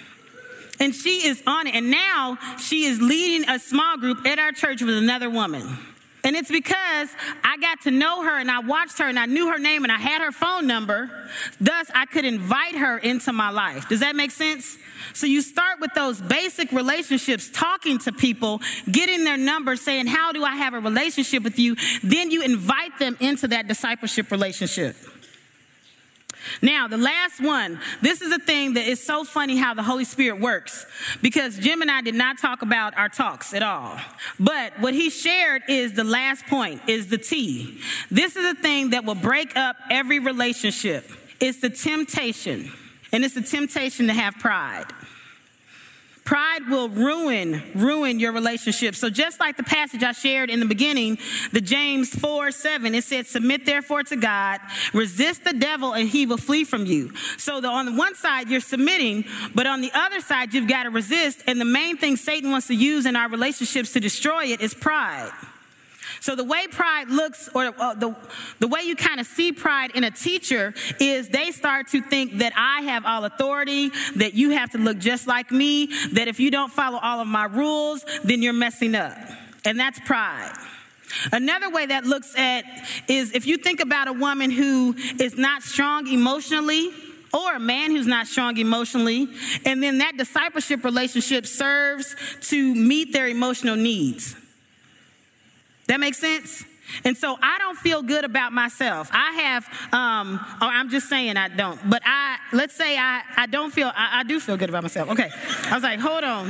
And she is on it. And now she is leading a small group at our church with another woman. And it's because I got to know her and I watched her and I knew her name and I had her phone number. Thus, I could invite her into my life. Does that make sense? So you start with those basic relationships, talking to people, getting their number, saying, How do I have a relationship with you? Then you invite them into that discipleship relationship. Now, the last one, this is a thing that is so funny how the Holy Spirit works because Jim and I did not talk about our talks at all. But what he shared is the last point, is the T. This is a thing that will break up every relationship. It's the temptation, and it's the temptation to have pride. Pride will ruin, ruin your relationship. So just like the passage I shared in the beginning, the James 4, 7, it said, submit therefore to God, resist the devil and he will flee from you. So the, on the one side, you're submitting, but on the other side, you've got to resist. And the main thing Satan wants to use in our relationships to destroy it is pride. So the way pride looks, or uh, the, the way you kind of see pride in a teacher is they start to think that I have all authority, that you have to look just like me, that if you don't follow all of my rules, then you're messing up. And that's pride. Another way that looks at is if you think about a woman who is not strong emotionally, or a man who's not strong emotionally, and then that discipleship relationship serves to meet their emotional needs. That makes sense? And so I don't feel good about myself. I have, um, or I'm just saying I don't, but I, let's say I, I don't feel, I, I do feel good about myself. Okay. I was like, hold on.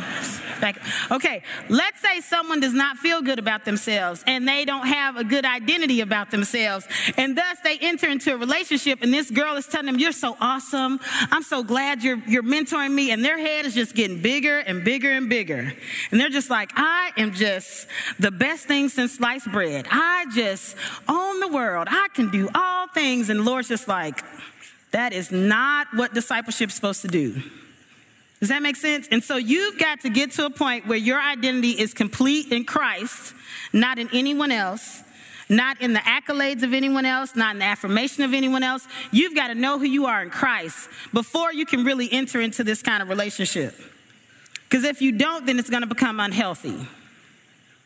Back. Okay. Let's say someone does not feel good about themselves and they don't have a good identity about themselves. And thus they enter into a relationship and this girl is telling them, you're so awesome. I'm so glad you're, you're mentoring me. And their head is just getting bigger and bigger and bigger. And they're just like, I am just the best thing since sliced bread. I just own the world. I can do all things. And the Lord's just like, that is not what discipleship's supposed to do. Does that make sense? And so you've got to get to a point where your identity is complete in Christ, not in anyone else, not in the accolades of anyone else, not in the affirmation of anyone else. You've got to know who you are in Christ before you can really enter into this kind of relationship. Because if you don't, then it's going to become unhealthy.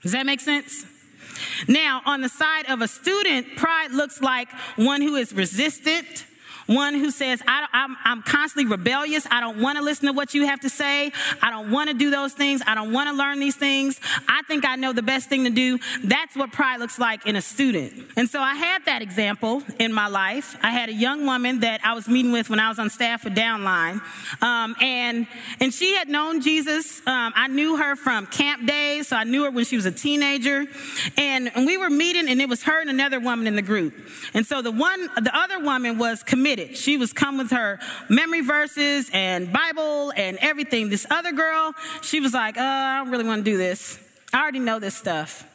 Does that make sense? Now, on the side of a student, pride looks like one who is resistant, one who says, I, am I'm constantly rebellious. I don't want to listen to what you have to say. I don't want to do those things. I don't want to learn these things. I think I know the best thing to do. That's what pride looks like in a student. And so I had that example in my life. I had a young woman that I was meeting with when I was on staff for Downline. Um, and, and she had known Jesus. Um, I knew her from camp days, so I knew her when she was a teenager. And, and we were meeting, and it was her and another woman in the group. And so the one, the other woman was committed committed. She was come with her memory verses and Bible and everything. This other girl, she was like, uh, I don't really want to do this. I already know this stuff.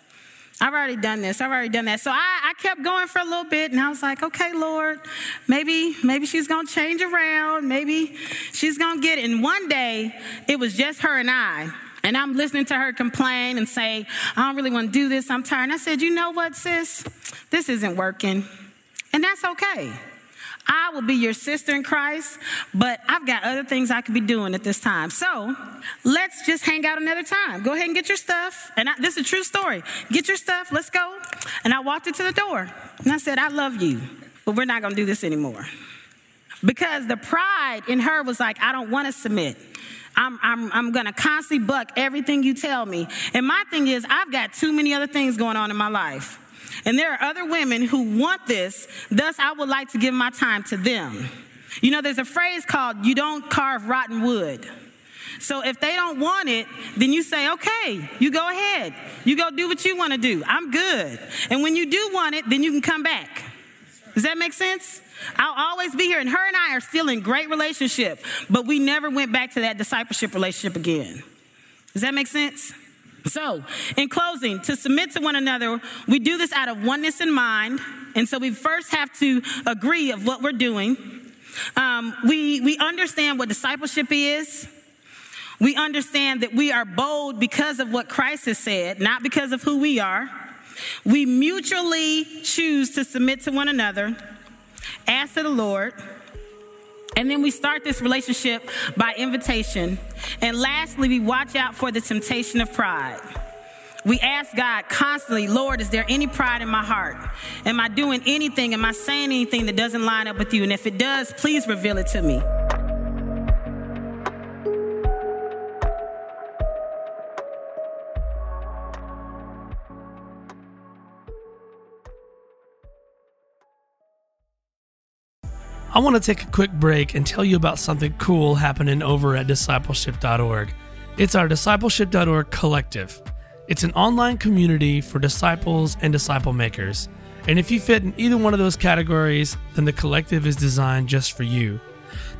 I've already done this. I've already done that. So I, I, kept going for a little bit, and I was like, okay, Lord, maybe, maybe she's gonna change around. Maybe she's gonna get it. And one day, it was just her and I. And I'm listening to her complain and say, I don't really want to do this. I'm tired. And I said, you know what, sis? This isn't working. And that's okay. I will be your sister in Christ, but I've got other things I could be doing at this time. So let's just hang out another time. Go ahead and get your stuff. And I, this is a true story. Get your stuff. Let's go. And I walked into the door and I said, I love you, but we're not to do this anymore. Because the pride in her was like, I don't want to submit. I'm, I'm, I'm going to constantly buck everything you tell me. And my thing is, I've got too many other things going on in my life. And there are other women who want this, thus, I would like to give my time to them. You know, there's a phrase called, you don't carve rotten wood. So if they don't want it, then you say, okay, you go ahead. You go do what you want to do. I'm good. And when you do want it, then you can come back. Does that make sense? I'll always be here. And her and I are still in great relationship, but we never went back to that discipleship relationship again. Does that make sense? So, in closing, to submit to one another, we do this out of oneness in mind. And so we first have to agree of what we're doing. Um, we, we understand what discipleship is. We understand that we are bold because of what Christ has said, not because of who we are. We mutually choose to submit to one another, ask to the Lord, and then we start this relationship by invitation. And lastly, we watch out for the temptation of pride. We ask God constantly, Lord, is there any pride in my heart? Am I doing anything? Am I saying anything that doesn't line up with you? And if it does, please reveal it to me. I want to take a quick break and tell you about something cool happening over at discipleship.org. It's our discipleship.org collective. It's an online community for disciples and disciple makers. And if you fit in either one of those categories, then the collective is designed just for you.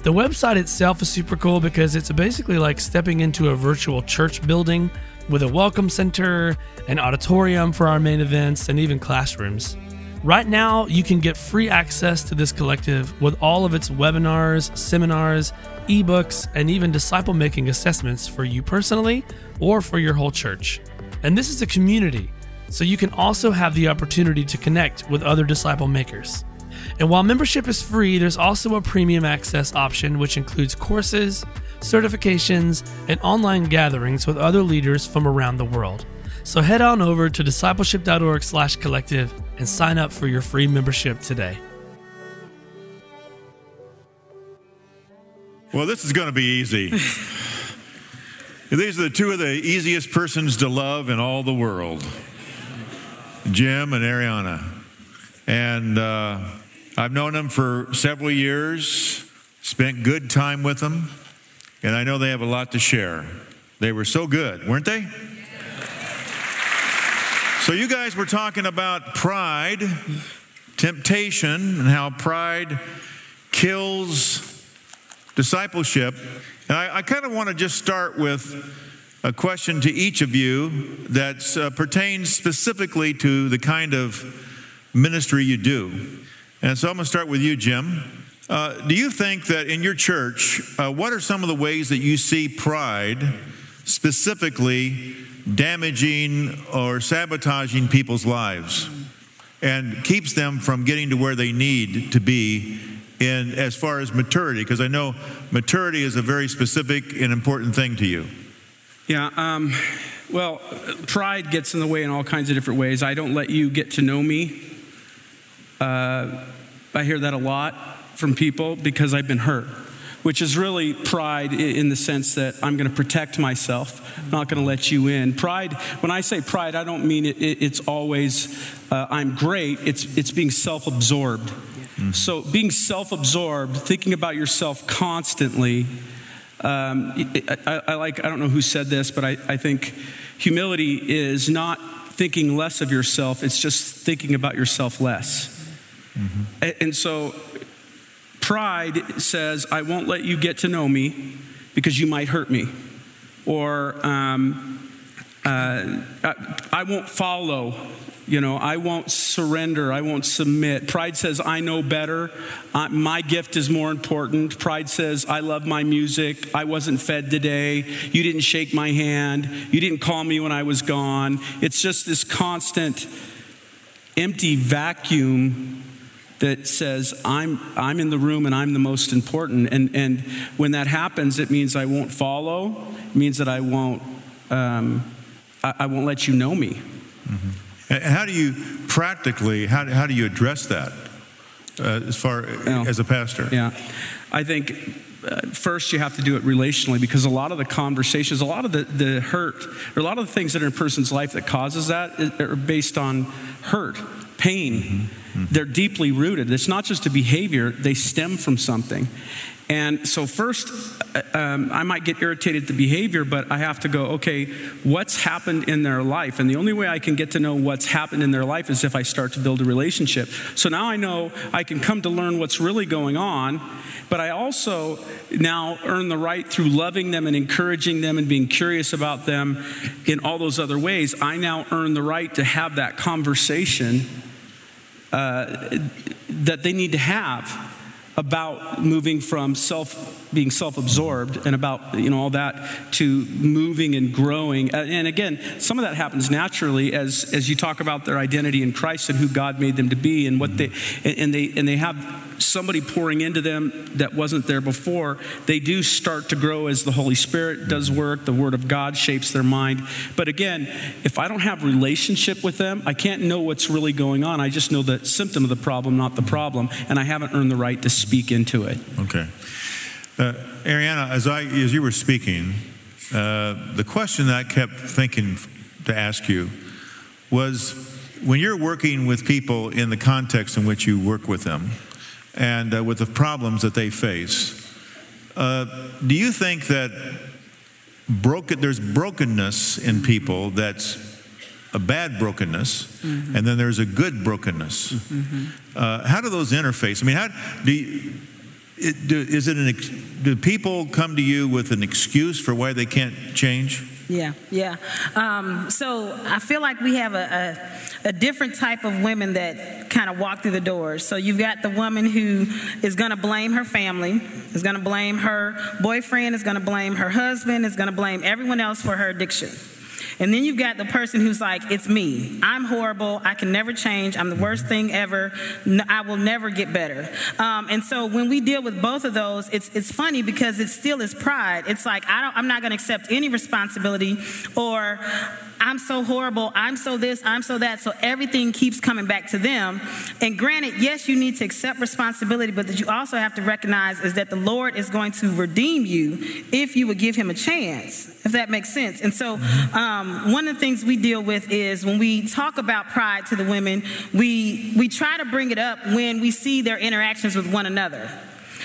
The website itself is super cool because it's basically like stepping into a virtual church building with a welcome center, an auditorium for our main events, and even classrooms. Right now, you can get free access to this collective with all of its webinars, seminars, ebooks, and even disciple making assessments for you personally or for your whole church. And this is a community, so you can also have the opportunity to connect with other disciple makers. And while membership is free, there's also a premium access option, which includes courses, certifications, and online gatherings with other leaders from around the world. So head on over to discipleship.org/collective and sign up for your free membership today. Well, this is going to be easy. [LAUGHS] These are the two of the easiest persons to love in all the world Jim and Ariyana. And uh, I've known them for several years, spent good time with them, and I know they have a lot to share. They were so good, weren't they? So, you guys were talking about pride, temptation, and how pride kills discipleship. And I, I kind of want to just start with a question to each of you that uh, pertains specifically to the kind of ministry you do. And so I'm going to start with you, Jim. Uh, do you think that in your church, uh, what are some of the ways that you see pride specifically damaging or sabotaging people's lives and keeps them from getting to where they need to be in as far as maturity because i know maturity is a very specific and important thing to you yeah um, Well, pride gets in the way in all kinds of different ways. I don't let you get to know me. Uh, I hear that a lot from people because I've been hurt, which is really pride in the sense that I'm going to protect myself, I'm not going to let you in. Pride, when I say pride, I don't mean it, it, it's always uh, I'm great, it's, it's being self absorbed. Mm-hmm. So, being self absorbed, thinking about yourself constantly. Um, I, I, like, I don't know who said this, but I, I think humility is not thinking less of yourself, it's just thinking about yourself less. Mm-hmm. And so pride says, I won't let you get to know me because you might hurt me. Or um, uh, I, I won't follow you know, I won't surrender. I won't submit. Pride says, I know better. Uh, my gift is more important. Pride says, I love my music. I wasn't fed today. You didn't shake my hand. You didn't call me when I was gone. It's just this constant empty vacuum that says I'm, I'm in the room and I'm the most important. And, and when that happens, it means I won't follow. It means that I won't, um, I, I, won't let you know me. Mm-hmm. How do you practically, how, how do you address that uh, as far as a pastor? Yeah, I think uh, first you have to do it relationally because a lot of the conversations, a lot of the, the hurt, or a lot of the things that are in a person's life that causes that are based on hurt, pain. Mm-hmm they're deeply rooted. It's not just a behavior, they stem from something. And so, first, uh, um, I might get irritated at the behavior, but I have to go, okay, what's happened in their life? And the only way I can get to know what's happened in their life is if I start to build a relationship. So now I know I can come to learn what's really going on, but I also now earn the right through loving them and encouraging them and being curious about them in all those other ways. I now earn the right to have that conversation uh, that they need to have about moving from self being self-absorbed and about you know all that to moving and growing and again some of that happens naturally as as you talk about their identity in christ and who god made them to be and what they and they and they have somebody pouring into them that wasn't there before, they do start to grow as the Holy Spirit does work. The Word of God shapes their mind. But again, if I don't have relationship with them, I can't know what's really going on. I just know the symptom of the problem, not the problem, and I haven't earned the right to speak into it. Okay. Uh, Ariyana, as, I, as you were speaking, uh, the question that I kept thinking to ask you was when you're working with people in the context in which you work with them, and uh, with the problems that they face. Uh, do you think that broken, there's brokenness in people that's a bad brokenness, mm-hmm. and then there's a good brokenness? Mm-hmm. Uh, how do those interface? I mean, how do you, it, do, is it an, do people come to you with an excuse for why they can't change? Yeah, yeah. Um, so I feel like we have a, a, a different type of women that kind of walk through the doors. So you've got the woman who is going to blame her family, is going to blame her boyfriend, is going to blame her husband, is going to blame everyone else for her addiction. And then you've got the person who's like, it's me. I'm horrible. I can never change. I'm the worst thing ever. I will never get better. Um, and so when we deal with both of those, it's, it's funny because it still is pride. It's like, I don't, I'm not going to accept any responsibility or I'm so horrible, I'm so this, I'm so that. So everything keeps coming back to them. And granted, yes, you need to accept responsibility, but that you also have to recognize is that the Lord is going to redeem you if you would give him a chance, if that makes sense. And so um, one of the things we deal with is when we talk about pride to the women, we, we try to bring it up when we see their interactions with one another.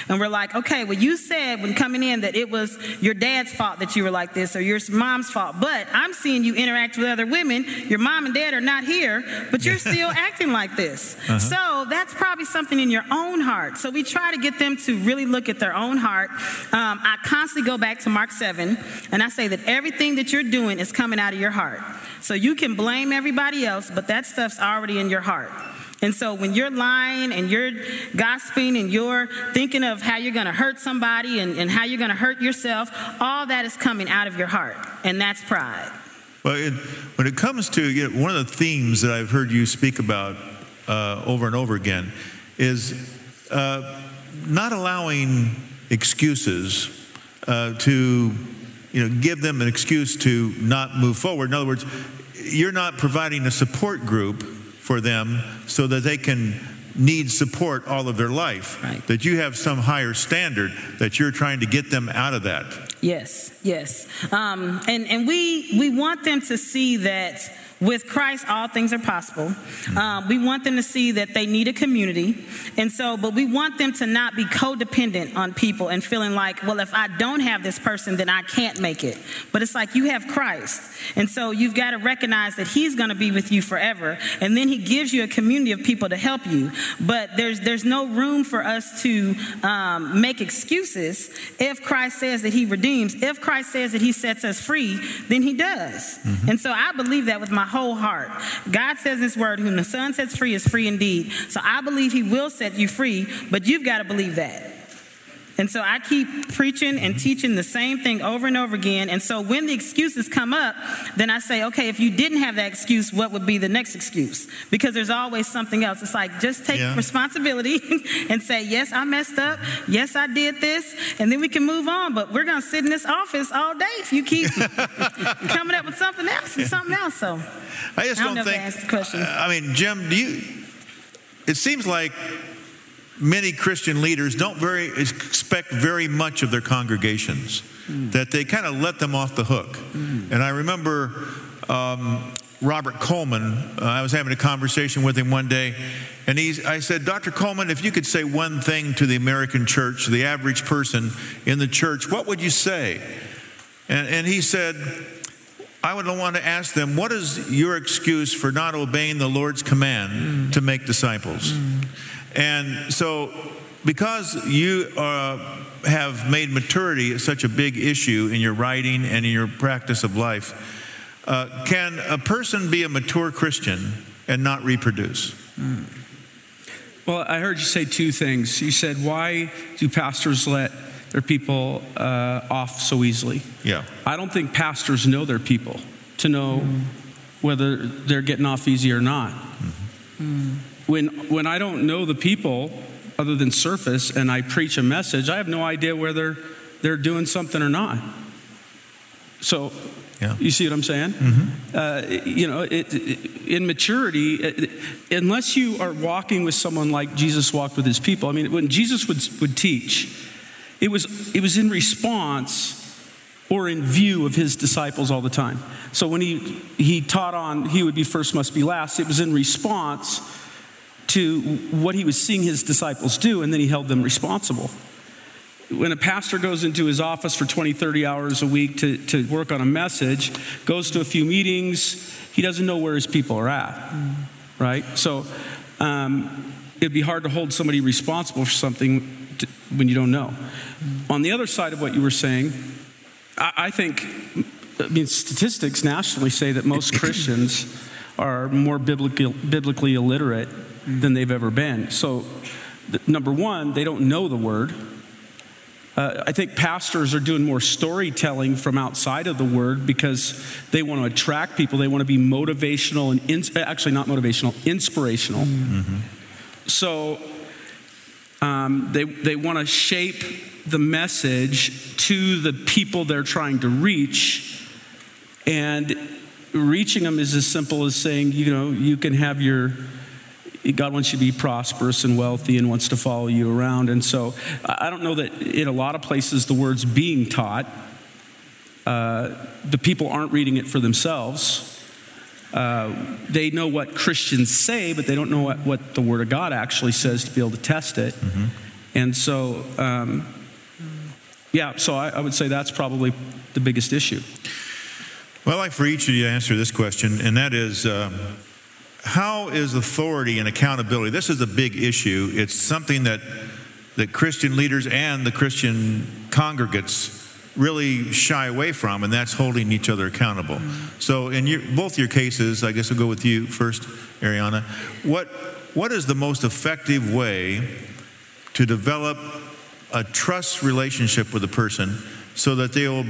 And we're like, okay, well, you said when coming in that it was your dad's fault that you were like this or your mom's fault. But I'm seeing you interact with other women. Your mom and dad are not here, but you're still [LAUGHS] acting like this. Uh-huh. So that's probably something in your own heart. So we try to get them to really look at their own heart. Um, I constantly go back to Mark 7 and I say that everything that you're doing is coming out of your heart. So you can blame everybody else, but that stuff's already in your heart. And so when you're lying and you're gossiping and you're thinking of how you're going to hurt somebody and, and how you're going to hurt yourself, all that is coming out of your heart. And that's pride. Well, it, when it comes to you know, one of the themes that I've heard you speak about uh, over and over again is uh, not allowing excuses uh, to you know, give them an excuse to not move forward. In other words, you're not providing a support group for them so that they can need support all of their life. Right. That you have some higher standard that you're trying to get them out of that. Yes, yes. Um, and, and we, we want them to see that with Christ, all things are possible. Um, we want them to see that they need a community. And so, but we want them to not be codependent on people and feeling like, well, if I don't have this person, then I can't make it. But it's like you have Christ. And so you've got to recognize that He's going to be with you forever. And then He gives you a community of people to help you. But there's, there's no room for us to um, make excuses if Christ says that He redeems. If Christ says that He sets us free, then He does. And so I believe that with my whole heart. God says in His word, whom the Son sets free is free indeed. So I believe He will set you free, but you've got to believe that. And so I keep preaching and teaching the same thing over and over again. And so when the excuses come up, then I say, okay, if you didn't have that excuse, what would be the next excuse? Because there's always something else. It's like just take Yeah. responsibility [LAUGHS] and say, yes, I messed up. Yes, I did this. And then we can move on. But we're going to sit in this office all day if you keep [LAUGHS] coming up with something else and something else. So I just I don't don't know if I think. asked the question. I mean, Jim, do you? It seems like many Christian leaders don't very expect very much of their congregations. That they kind of let them off the hook. And I remember um, Robert Coleman. Uh, I was having a conversation with him one day, and he's. I said, Dr. Coleman, if you could say one thing to the American church, the average person in the church, what would you say? And, and he said, I would want to ask them, what is your excuse for not obeying the Lord's command to make disciples? And so, because you uh, have made maturity such a big issue in your writing and in your practice of life, uh, can a person be a mature Christian and not reproduce? Well, I heard you say two things. You said, why do pastors let their people uh, off so easily? Yeah. I don't think pastors know their people to know whether they're getting off easy or not. When, when I don't know the people, other than surface, and I preach a message, I have no idea whether they're doing something or not. So, Yeah. you see what I'm saying? Uh, you know, it, it- in maturity, it- unless you are walking with someone like Jesus walked with his people. I mean, when Jesus would, would teach, it was, it was in response or in view of his disciples all the time. So when he, he taught on he would be first, must be last, it was in response to what he was seeing his disciples do, and then he held them responsible. When a pastor goes into his office for 20, 30 hours a week to, to work on a message, goes to a few meetings, he doesn't know where his people are at, right? So um, it'd be hard to hold somebody responsible for something to, when you don't know. On the other side of what you were saying, I, I think, I mean, statistics nationally say that most [COUGHS] Christians are more biblically, biblically illiterate than they've ever been. So, th- number one, they don't know the word. Uh, I think pastors are doing more storytelling from outside of the word because they want to attract people. They want to be motivational and ins- actually not motivational, inspirational. So um, they, they want to shape the message to the people they're trying to reach. And reaching them is as simple as saying, you know, you can have your, God wants you to be prosperous and wealthy and wants to follow you around. And so I I don't know that in a lot of places the word's being taught. Uh, the people aren't reading it for themselves. Uh, they know what Christians say, but they don't know what, what the Word of God actually says to be able to test it. And so, um, yeah, so I, I would say that's probably the biggest issue. Well, I'd like for each of you to answer this question, and that is um, how is authority and accountability? This is a big issue. It's something that, that Christian leaders and the Christian congregates really shy away from, and that's holding each other accountable. So, in your, both your cases, I guess I'll go with you first, Ariyana. What, what is the most effective way to develop a trust relationship with a person so that they will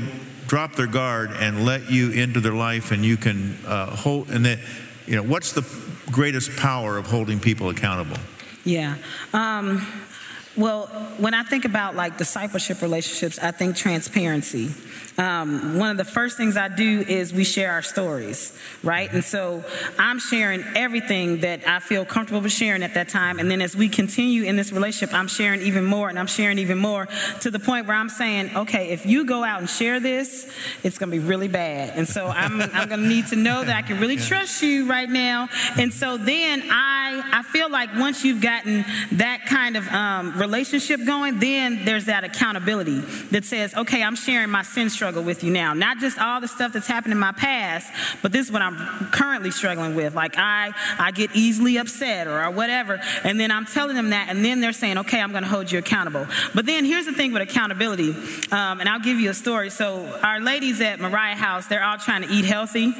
drop their guard and let you into their life and you can uh, hold and that you know what's the greatest power of holding people accountable Yeah. Um, Well, when I think about like discipleship relationships, I think transparency. Um, one of the first things I do is we share our stories, right? And so I'm sharing everything that I feel comfortable with sharing at that time. And then as we continue in this relationship, I'm sharing even more and I'm sharing even more to the point where I'm saying, okay, if you go out and share this, it's going to be really bad. And so I'm, [LAUGHS] I'm going to need to know that I can really trust you right now. And so then I, I feel like once you've gotten that kind of um, relationship going, then there's that accountability that says, okay, I'm sharing my sin struggle with you now. Not just all the stuff that's happened in my past, but this is what I'm currently struggling with. Like I, I get easily upset or, or whatever. And then I'm telling them that, and then they're saying, okay, I'm going to hold you accountable. But then here's the thing with accountability, um, and I'll give you a story. So our ladies at Mariah House, they're all trying to eat healthy.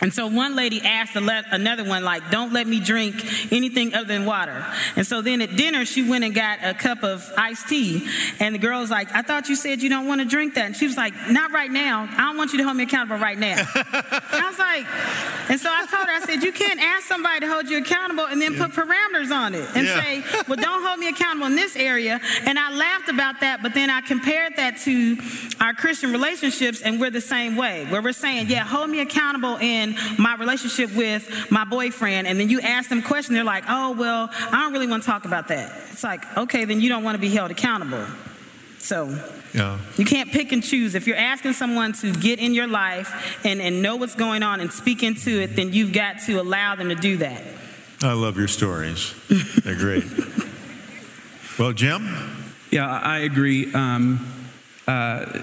And so one lady asked another one, like, don't let me drink anything other than water. And so then at dinner, she went and got a cup of iced tea. And the girl was like, I thought you said you don't want to drink that. And she was like, not right now. I don't want you to hold me accountable right now. [LAUGHS] and I was like, and so I told her, I said, you can't ask somebody to hold you accountable and then put parameters on it and yeah. say, well, don't hold me accountable in this area. And I laughed about that, but then I compared that to our Christian relationships, and we're the same way, where we're saying, yeah, hold me accountable in my relationship with my boyfriend, and then you ask them questions, they're like, oh, well, I don't really want to talk about that. It's like, okay, then you don't want to be held accountable. So yeah. you can't pick and choose. If you're asking someone to get in your life and, and know what's going on and speak into it, then you've got to allow them to do that. I love your stories. [LAUGHS] They're great. well, Jim? Yeah, I agree. Um, uh,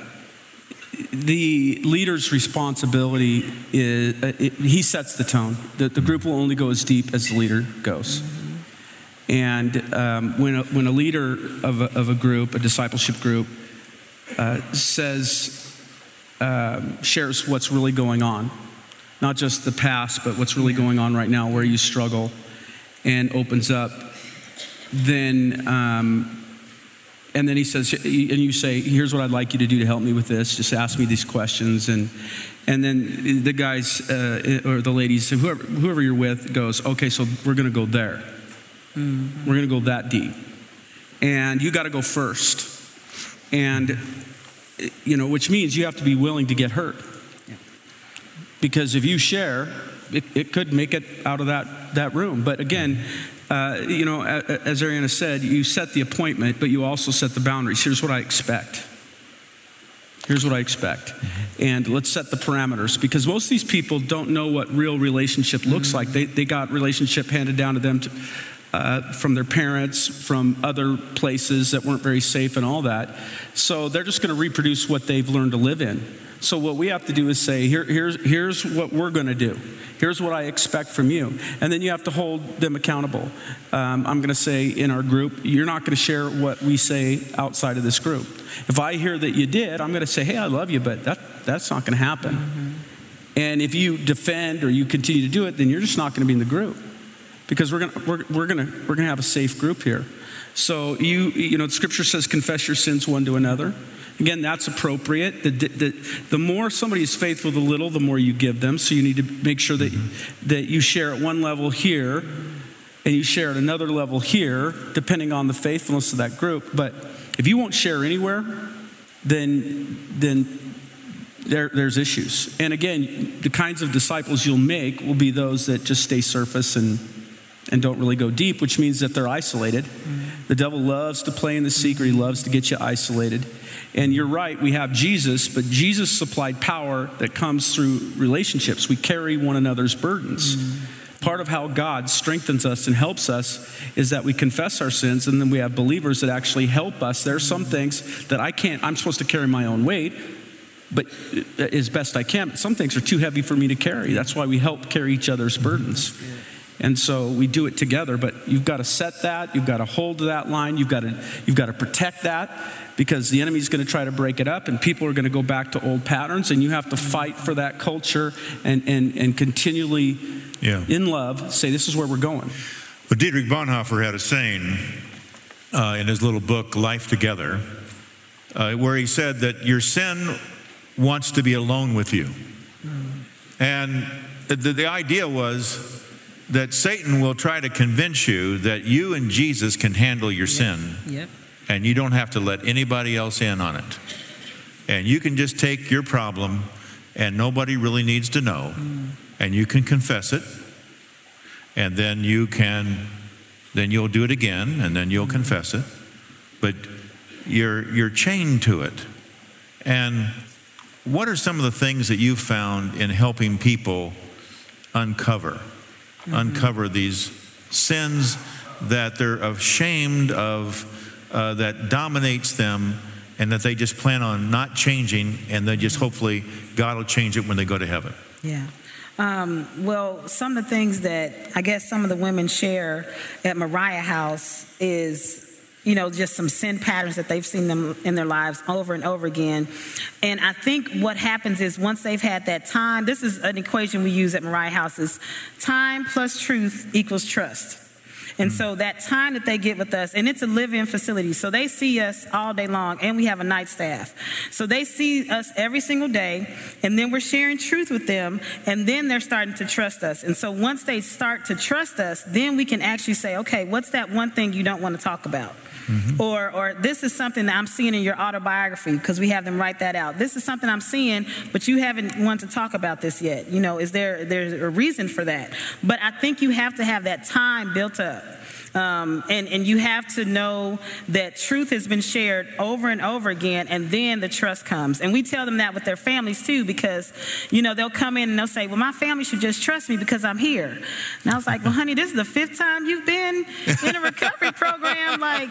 the leader's responsibility is uh, it, he sets the tone. The, the, group will only go as deep as the leader goes. And um, when, a, when a leader of a, of a group, a discipleship group, uh, says, um, shares what's really going on, not just the past, but what's really going on right now, where you struggle, and opens up, then um, and then he says, and you say, here's what I'd like you to do to help me with this. Just ask me these questions. And, and then the guys uh, or the ladies, whoever, whoever you're with, goes, okay, so we're going to go there. Mm-hmm. We're going to go that deep. And you got to go first. And, you know, which means you have to be willing to get hurt. Because if you share, it, it could make it out of that, that room. But again, uh, you know, as Ariyana said, you set the appointment, but you also set the boundaries. Here's what I expect. Here's what I expect. And let's set the parameters because most of these people don't know what real relationship looks like. They, they got relationship handed down to them to, uh, from their parents, from other places that weren't very safe, and all that. So they're just going to reproduce what they've learned to live in. So what we have to do is say, Here, here's, here's what we're going to do. Here's what I expect from you. And then you have to hold them accountable. Um, I'm going to say in our group, you're not going to share what we say outside of this group. If I hear that you did, I'm going to say, hey, I love you, but that, that's not going to happen. Mm-hmm. And if you defend or you continue to do it, then you're just not going to be in the group because we're going to, we're, we're going to, we're going to have a safe group here. So you, you know, scripture says confess your sins one to another. Again, that's appropriate. The, the, the more somebody is faithful a little, the more you give them. So you need to make sure that, that you share at one level here and you share at another level here, depending on the faithfulness of that group. But if you won't share anywhere, then, then there, there's issues. And again, the kinds of disciples you'll make will be those that just stay surface and, and don't really go deep, which means that they're isolated. The devil loves to play in the secret, he loves to get you isolated. And you're right, we have Jesus, but Jesus supplied power that comes through relationships. We carry one another's burdens. Mm. Part of how God strengthens us and helps us is that we confess our sins, and then we have believers that actually help us. There are some things that I can't, I'm supposed to carry my own weight, but as best I can. But some things are too heavy for me to carry. That's why we help carry each other's burdens. And so we do it together, but you've got to set that, you've got to hold to that line, you've got to, you've got to protect that because the enemy's going to try to break it up and people are going to go back to old patterns and you have to fight for that culture and, and, and continually yeah. in love say this is where we're going but dietrich bonhoeffer had a saying uh, in his little book life together uh, where he said that your sin wants to be alone with you and the, the idea was that Satan will try to convince you that you and Jesus can handle your sin Yep. and you don't have to let anybody else in on it. And you can just take your problem and nobody really needs to know mm. and you can confess it and then you can then you'll do it again and then you'll mm. confess it. But you're you're chained to it. And what are some of the things that you've found in helping people uncover uncover these sins that they're ashamed of uh, that dominates them and that they just plan on not changing and then just hopefully god will change it when they go to heaven Yeah. Um, well, some of the things that I guess some of the women share at Mariah House is, you know, just some sin patterns that they've seen them in their lives over and over again. And I think what happens is once they've had that time, this is an equation we use at Mariah House is time plus truth equals trust. And so that time that they get with us, and it's a live-in facility, so they see us all day long, and we have a night staff. So they see us every single day, and then we're sharing truth with them, and then they're starting to trust us. And so once they start to trust us, then we can actually say, okay, what's that one thing you don't want to talk about? Mm-hmm. Or, or this is something that I'm seeing in your autobiography because we have them write that out. This is something I'm seeing, but you haven't wanted to talk about this yet. You know, is there there's a reason for that? But I think you have to have that time built up. Um, and, and you have to know that truth has been shared over and over again, and then the trust comes. And we tell them that with their families too, because, you know, they'll come in and they'll say, Well, my family should just trust me because I'm here. And I was like, Well, honey, this is the fifth time you've been in a recovery [LAUGHS] program. Like,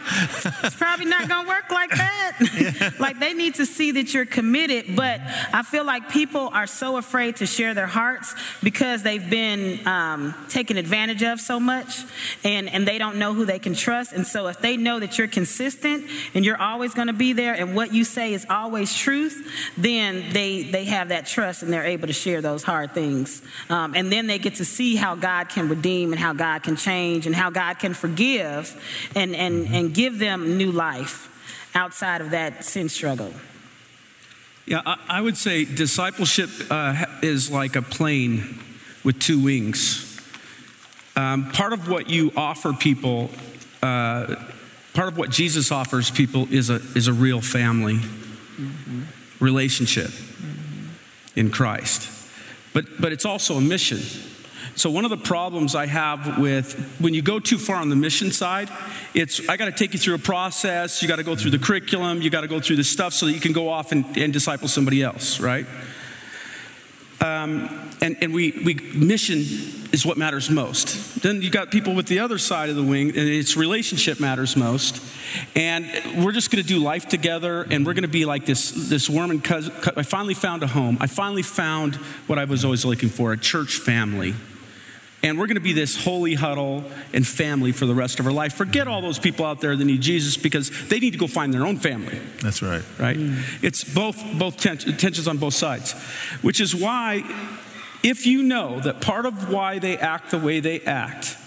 it's probably not going to work like that. [LAUGHS] like, they need to see that you're committed. But I feel like people are so afraid to share their hearts because they've been um, taken advantage of so much, and, and they don't know who they can trust. And so, if they know that you're consistent and you're always going to be there, and what you say is always truth, then they they have that trust and they're able to share those hard things. Um, and then they get to see how God can redeem and how God can change and how God can forgive and and and give them new life outside of that sin struggle. Yeah, I, I would say discipleship uh, is like a plane with two wings. Um, part of what you offer people, uh, part of what Jesus offers people is a, is a real family relationship in Christ. But, but it's also a mission. So, one of the problems I have with when you go too far on the mission side, it's I got to take you through a process, you got to go through the curriculum, you got to go through the stuff so that you can go off and, and disciple somebody else, right? Um, and and we, we mission is what matters most. Then you got people with the other side of the wing, and it's relationship matters most. And we're just going to do life together, and we're going to be like this this worm and cuz. I finally found a home. I finally found what I was always looking for: a church family. And we're going to be this holy huddle and family for the rest of our life. Forget all those people out there that need Jesus because they need to go find their own family that's right right? It's both both ten- tensions on both sides, which is why, if you know that part of why they act the way they act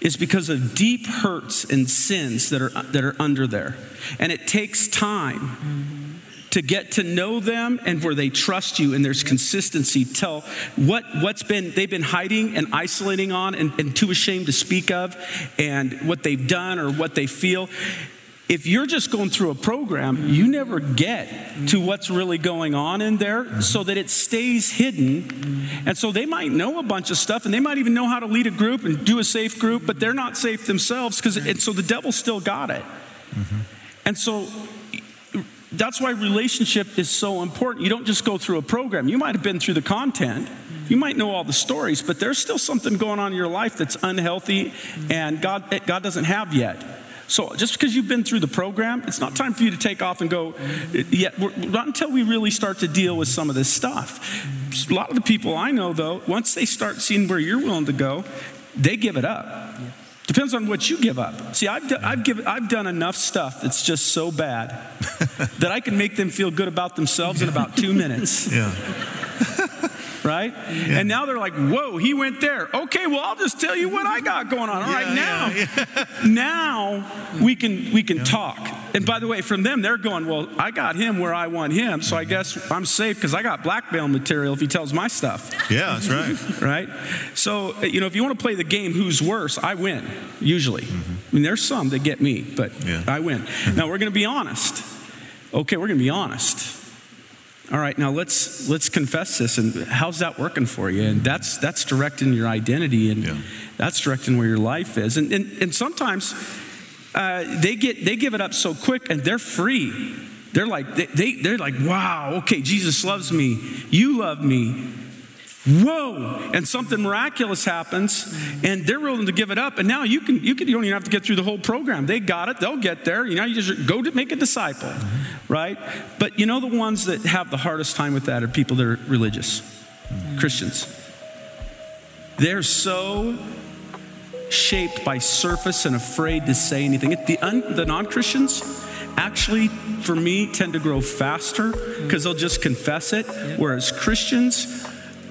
is because of deep hurts and sins that are that are under there, and it takes time. To get to know them and where they trust you and there's consistency, tell what, what's been they've been hiding and isolating on and, and too ashamed to speak of, and what they've done or what they feel if you're just going through a program, you never get to what's really going on in there so that it stays hidden. And so they might know a bunch of stuff and they might even know how to lead a group and do a safe group, but they're not safe themselves because and so the devil still got it. Mm-hmm. And so that's why relationship is so important. You don't just go through a program. You might have been through the content. You might know all the stories, but there's still something going on in your life that's unhealthy and God God doesn't have yet. So just because you've been through the program, it's not time for you to take off and go yet. Not until we really start to deal with some of this stuff. A lot of the people I know, though, once they start seeing where you're willing to go, they give it up. Depends on what you give up. See, I've, do, I've, given, I've done enough stuff that's just so bad [LAUGHS] that I can make them feel good about themselves in about two minutes. yeah [LAUGHS] right? And now they're like, whoa, he went there. Okay, well, I'll just tell you what I got going on. All right, Yeah, now, [LAUGHS] now we can we can talk. And by the way, from them, they're going, well, I got him where I want him, so I guess I'm safe because I got blackmail material if he tells my stuff, Yeah, that's right. [LAUGHS] right? So you know, if you want to play the game, who's worse? I win usually. Mm-hmm. I mean, there's some that get me, but Yeah. I win. Mm-hmm. Now we're going to be honest. Okay, we're going to be honest. All right, now let's let's confess this. And how's that working for you? And that's that's directing your identity, and Yeah. that's directing where your life is. And and, and sometimes uh, they get they give it up so quick, and they're free. They're like they, they they're like, wow, okay, Jesus loves me. You love me. Whoa! And something miraculous happens, and they're willing to give it up. And now you can you can you don't even have to get through the whole program. They got it. They'll get there. You know, you just go to make a disciple, right? But you know the ones that have the hardest time with that are people that are religious, Christians. They're so shaped by surface and afraid to say anything. The, un, the non Christians actually, for me, tend to grow faster because they'll just confess it. Whereas Christians,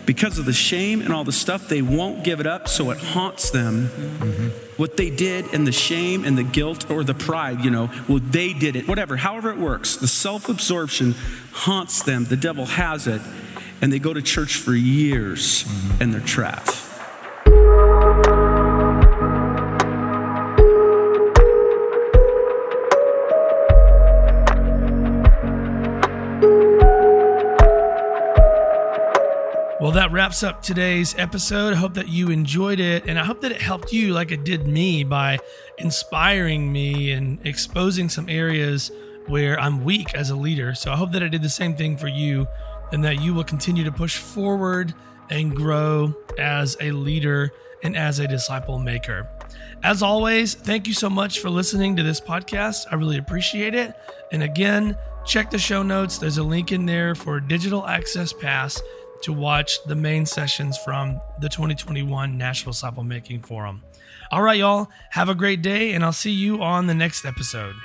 because of the shame and all the stuff, they won't give it up, so it haunts them. Mm-hmm. What they did and the shame and the guilt or the pride, you know, well, they did it, whatever, however it works. The self absorption haunts them. The devil has it. And they go to church for years mm-hmm. and they're trapped. Well, that wraps up today's episode. I hope that you enjoyed it, and I hope that it helped you like it did me by inspiring me and exposing some areas where I'm weak as a leader. So I hope that I did the same thing for you and that you will continue to push forward and grow as a leader and as a disciple maker. As always, thank you so much for listening to this podcast. I really appreciate it. And again, check the show notes. There's a link in there for a digital access pass to watch the main sessions from the 2021 National Disciple Making Forum. All right, y'all, have a great day, and I'll see you on the next episode.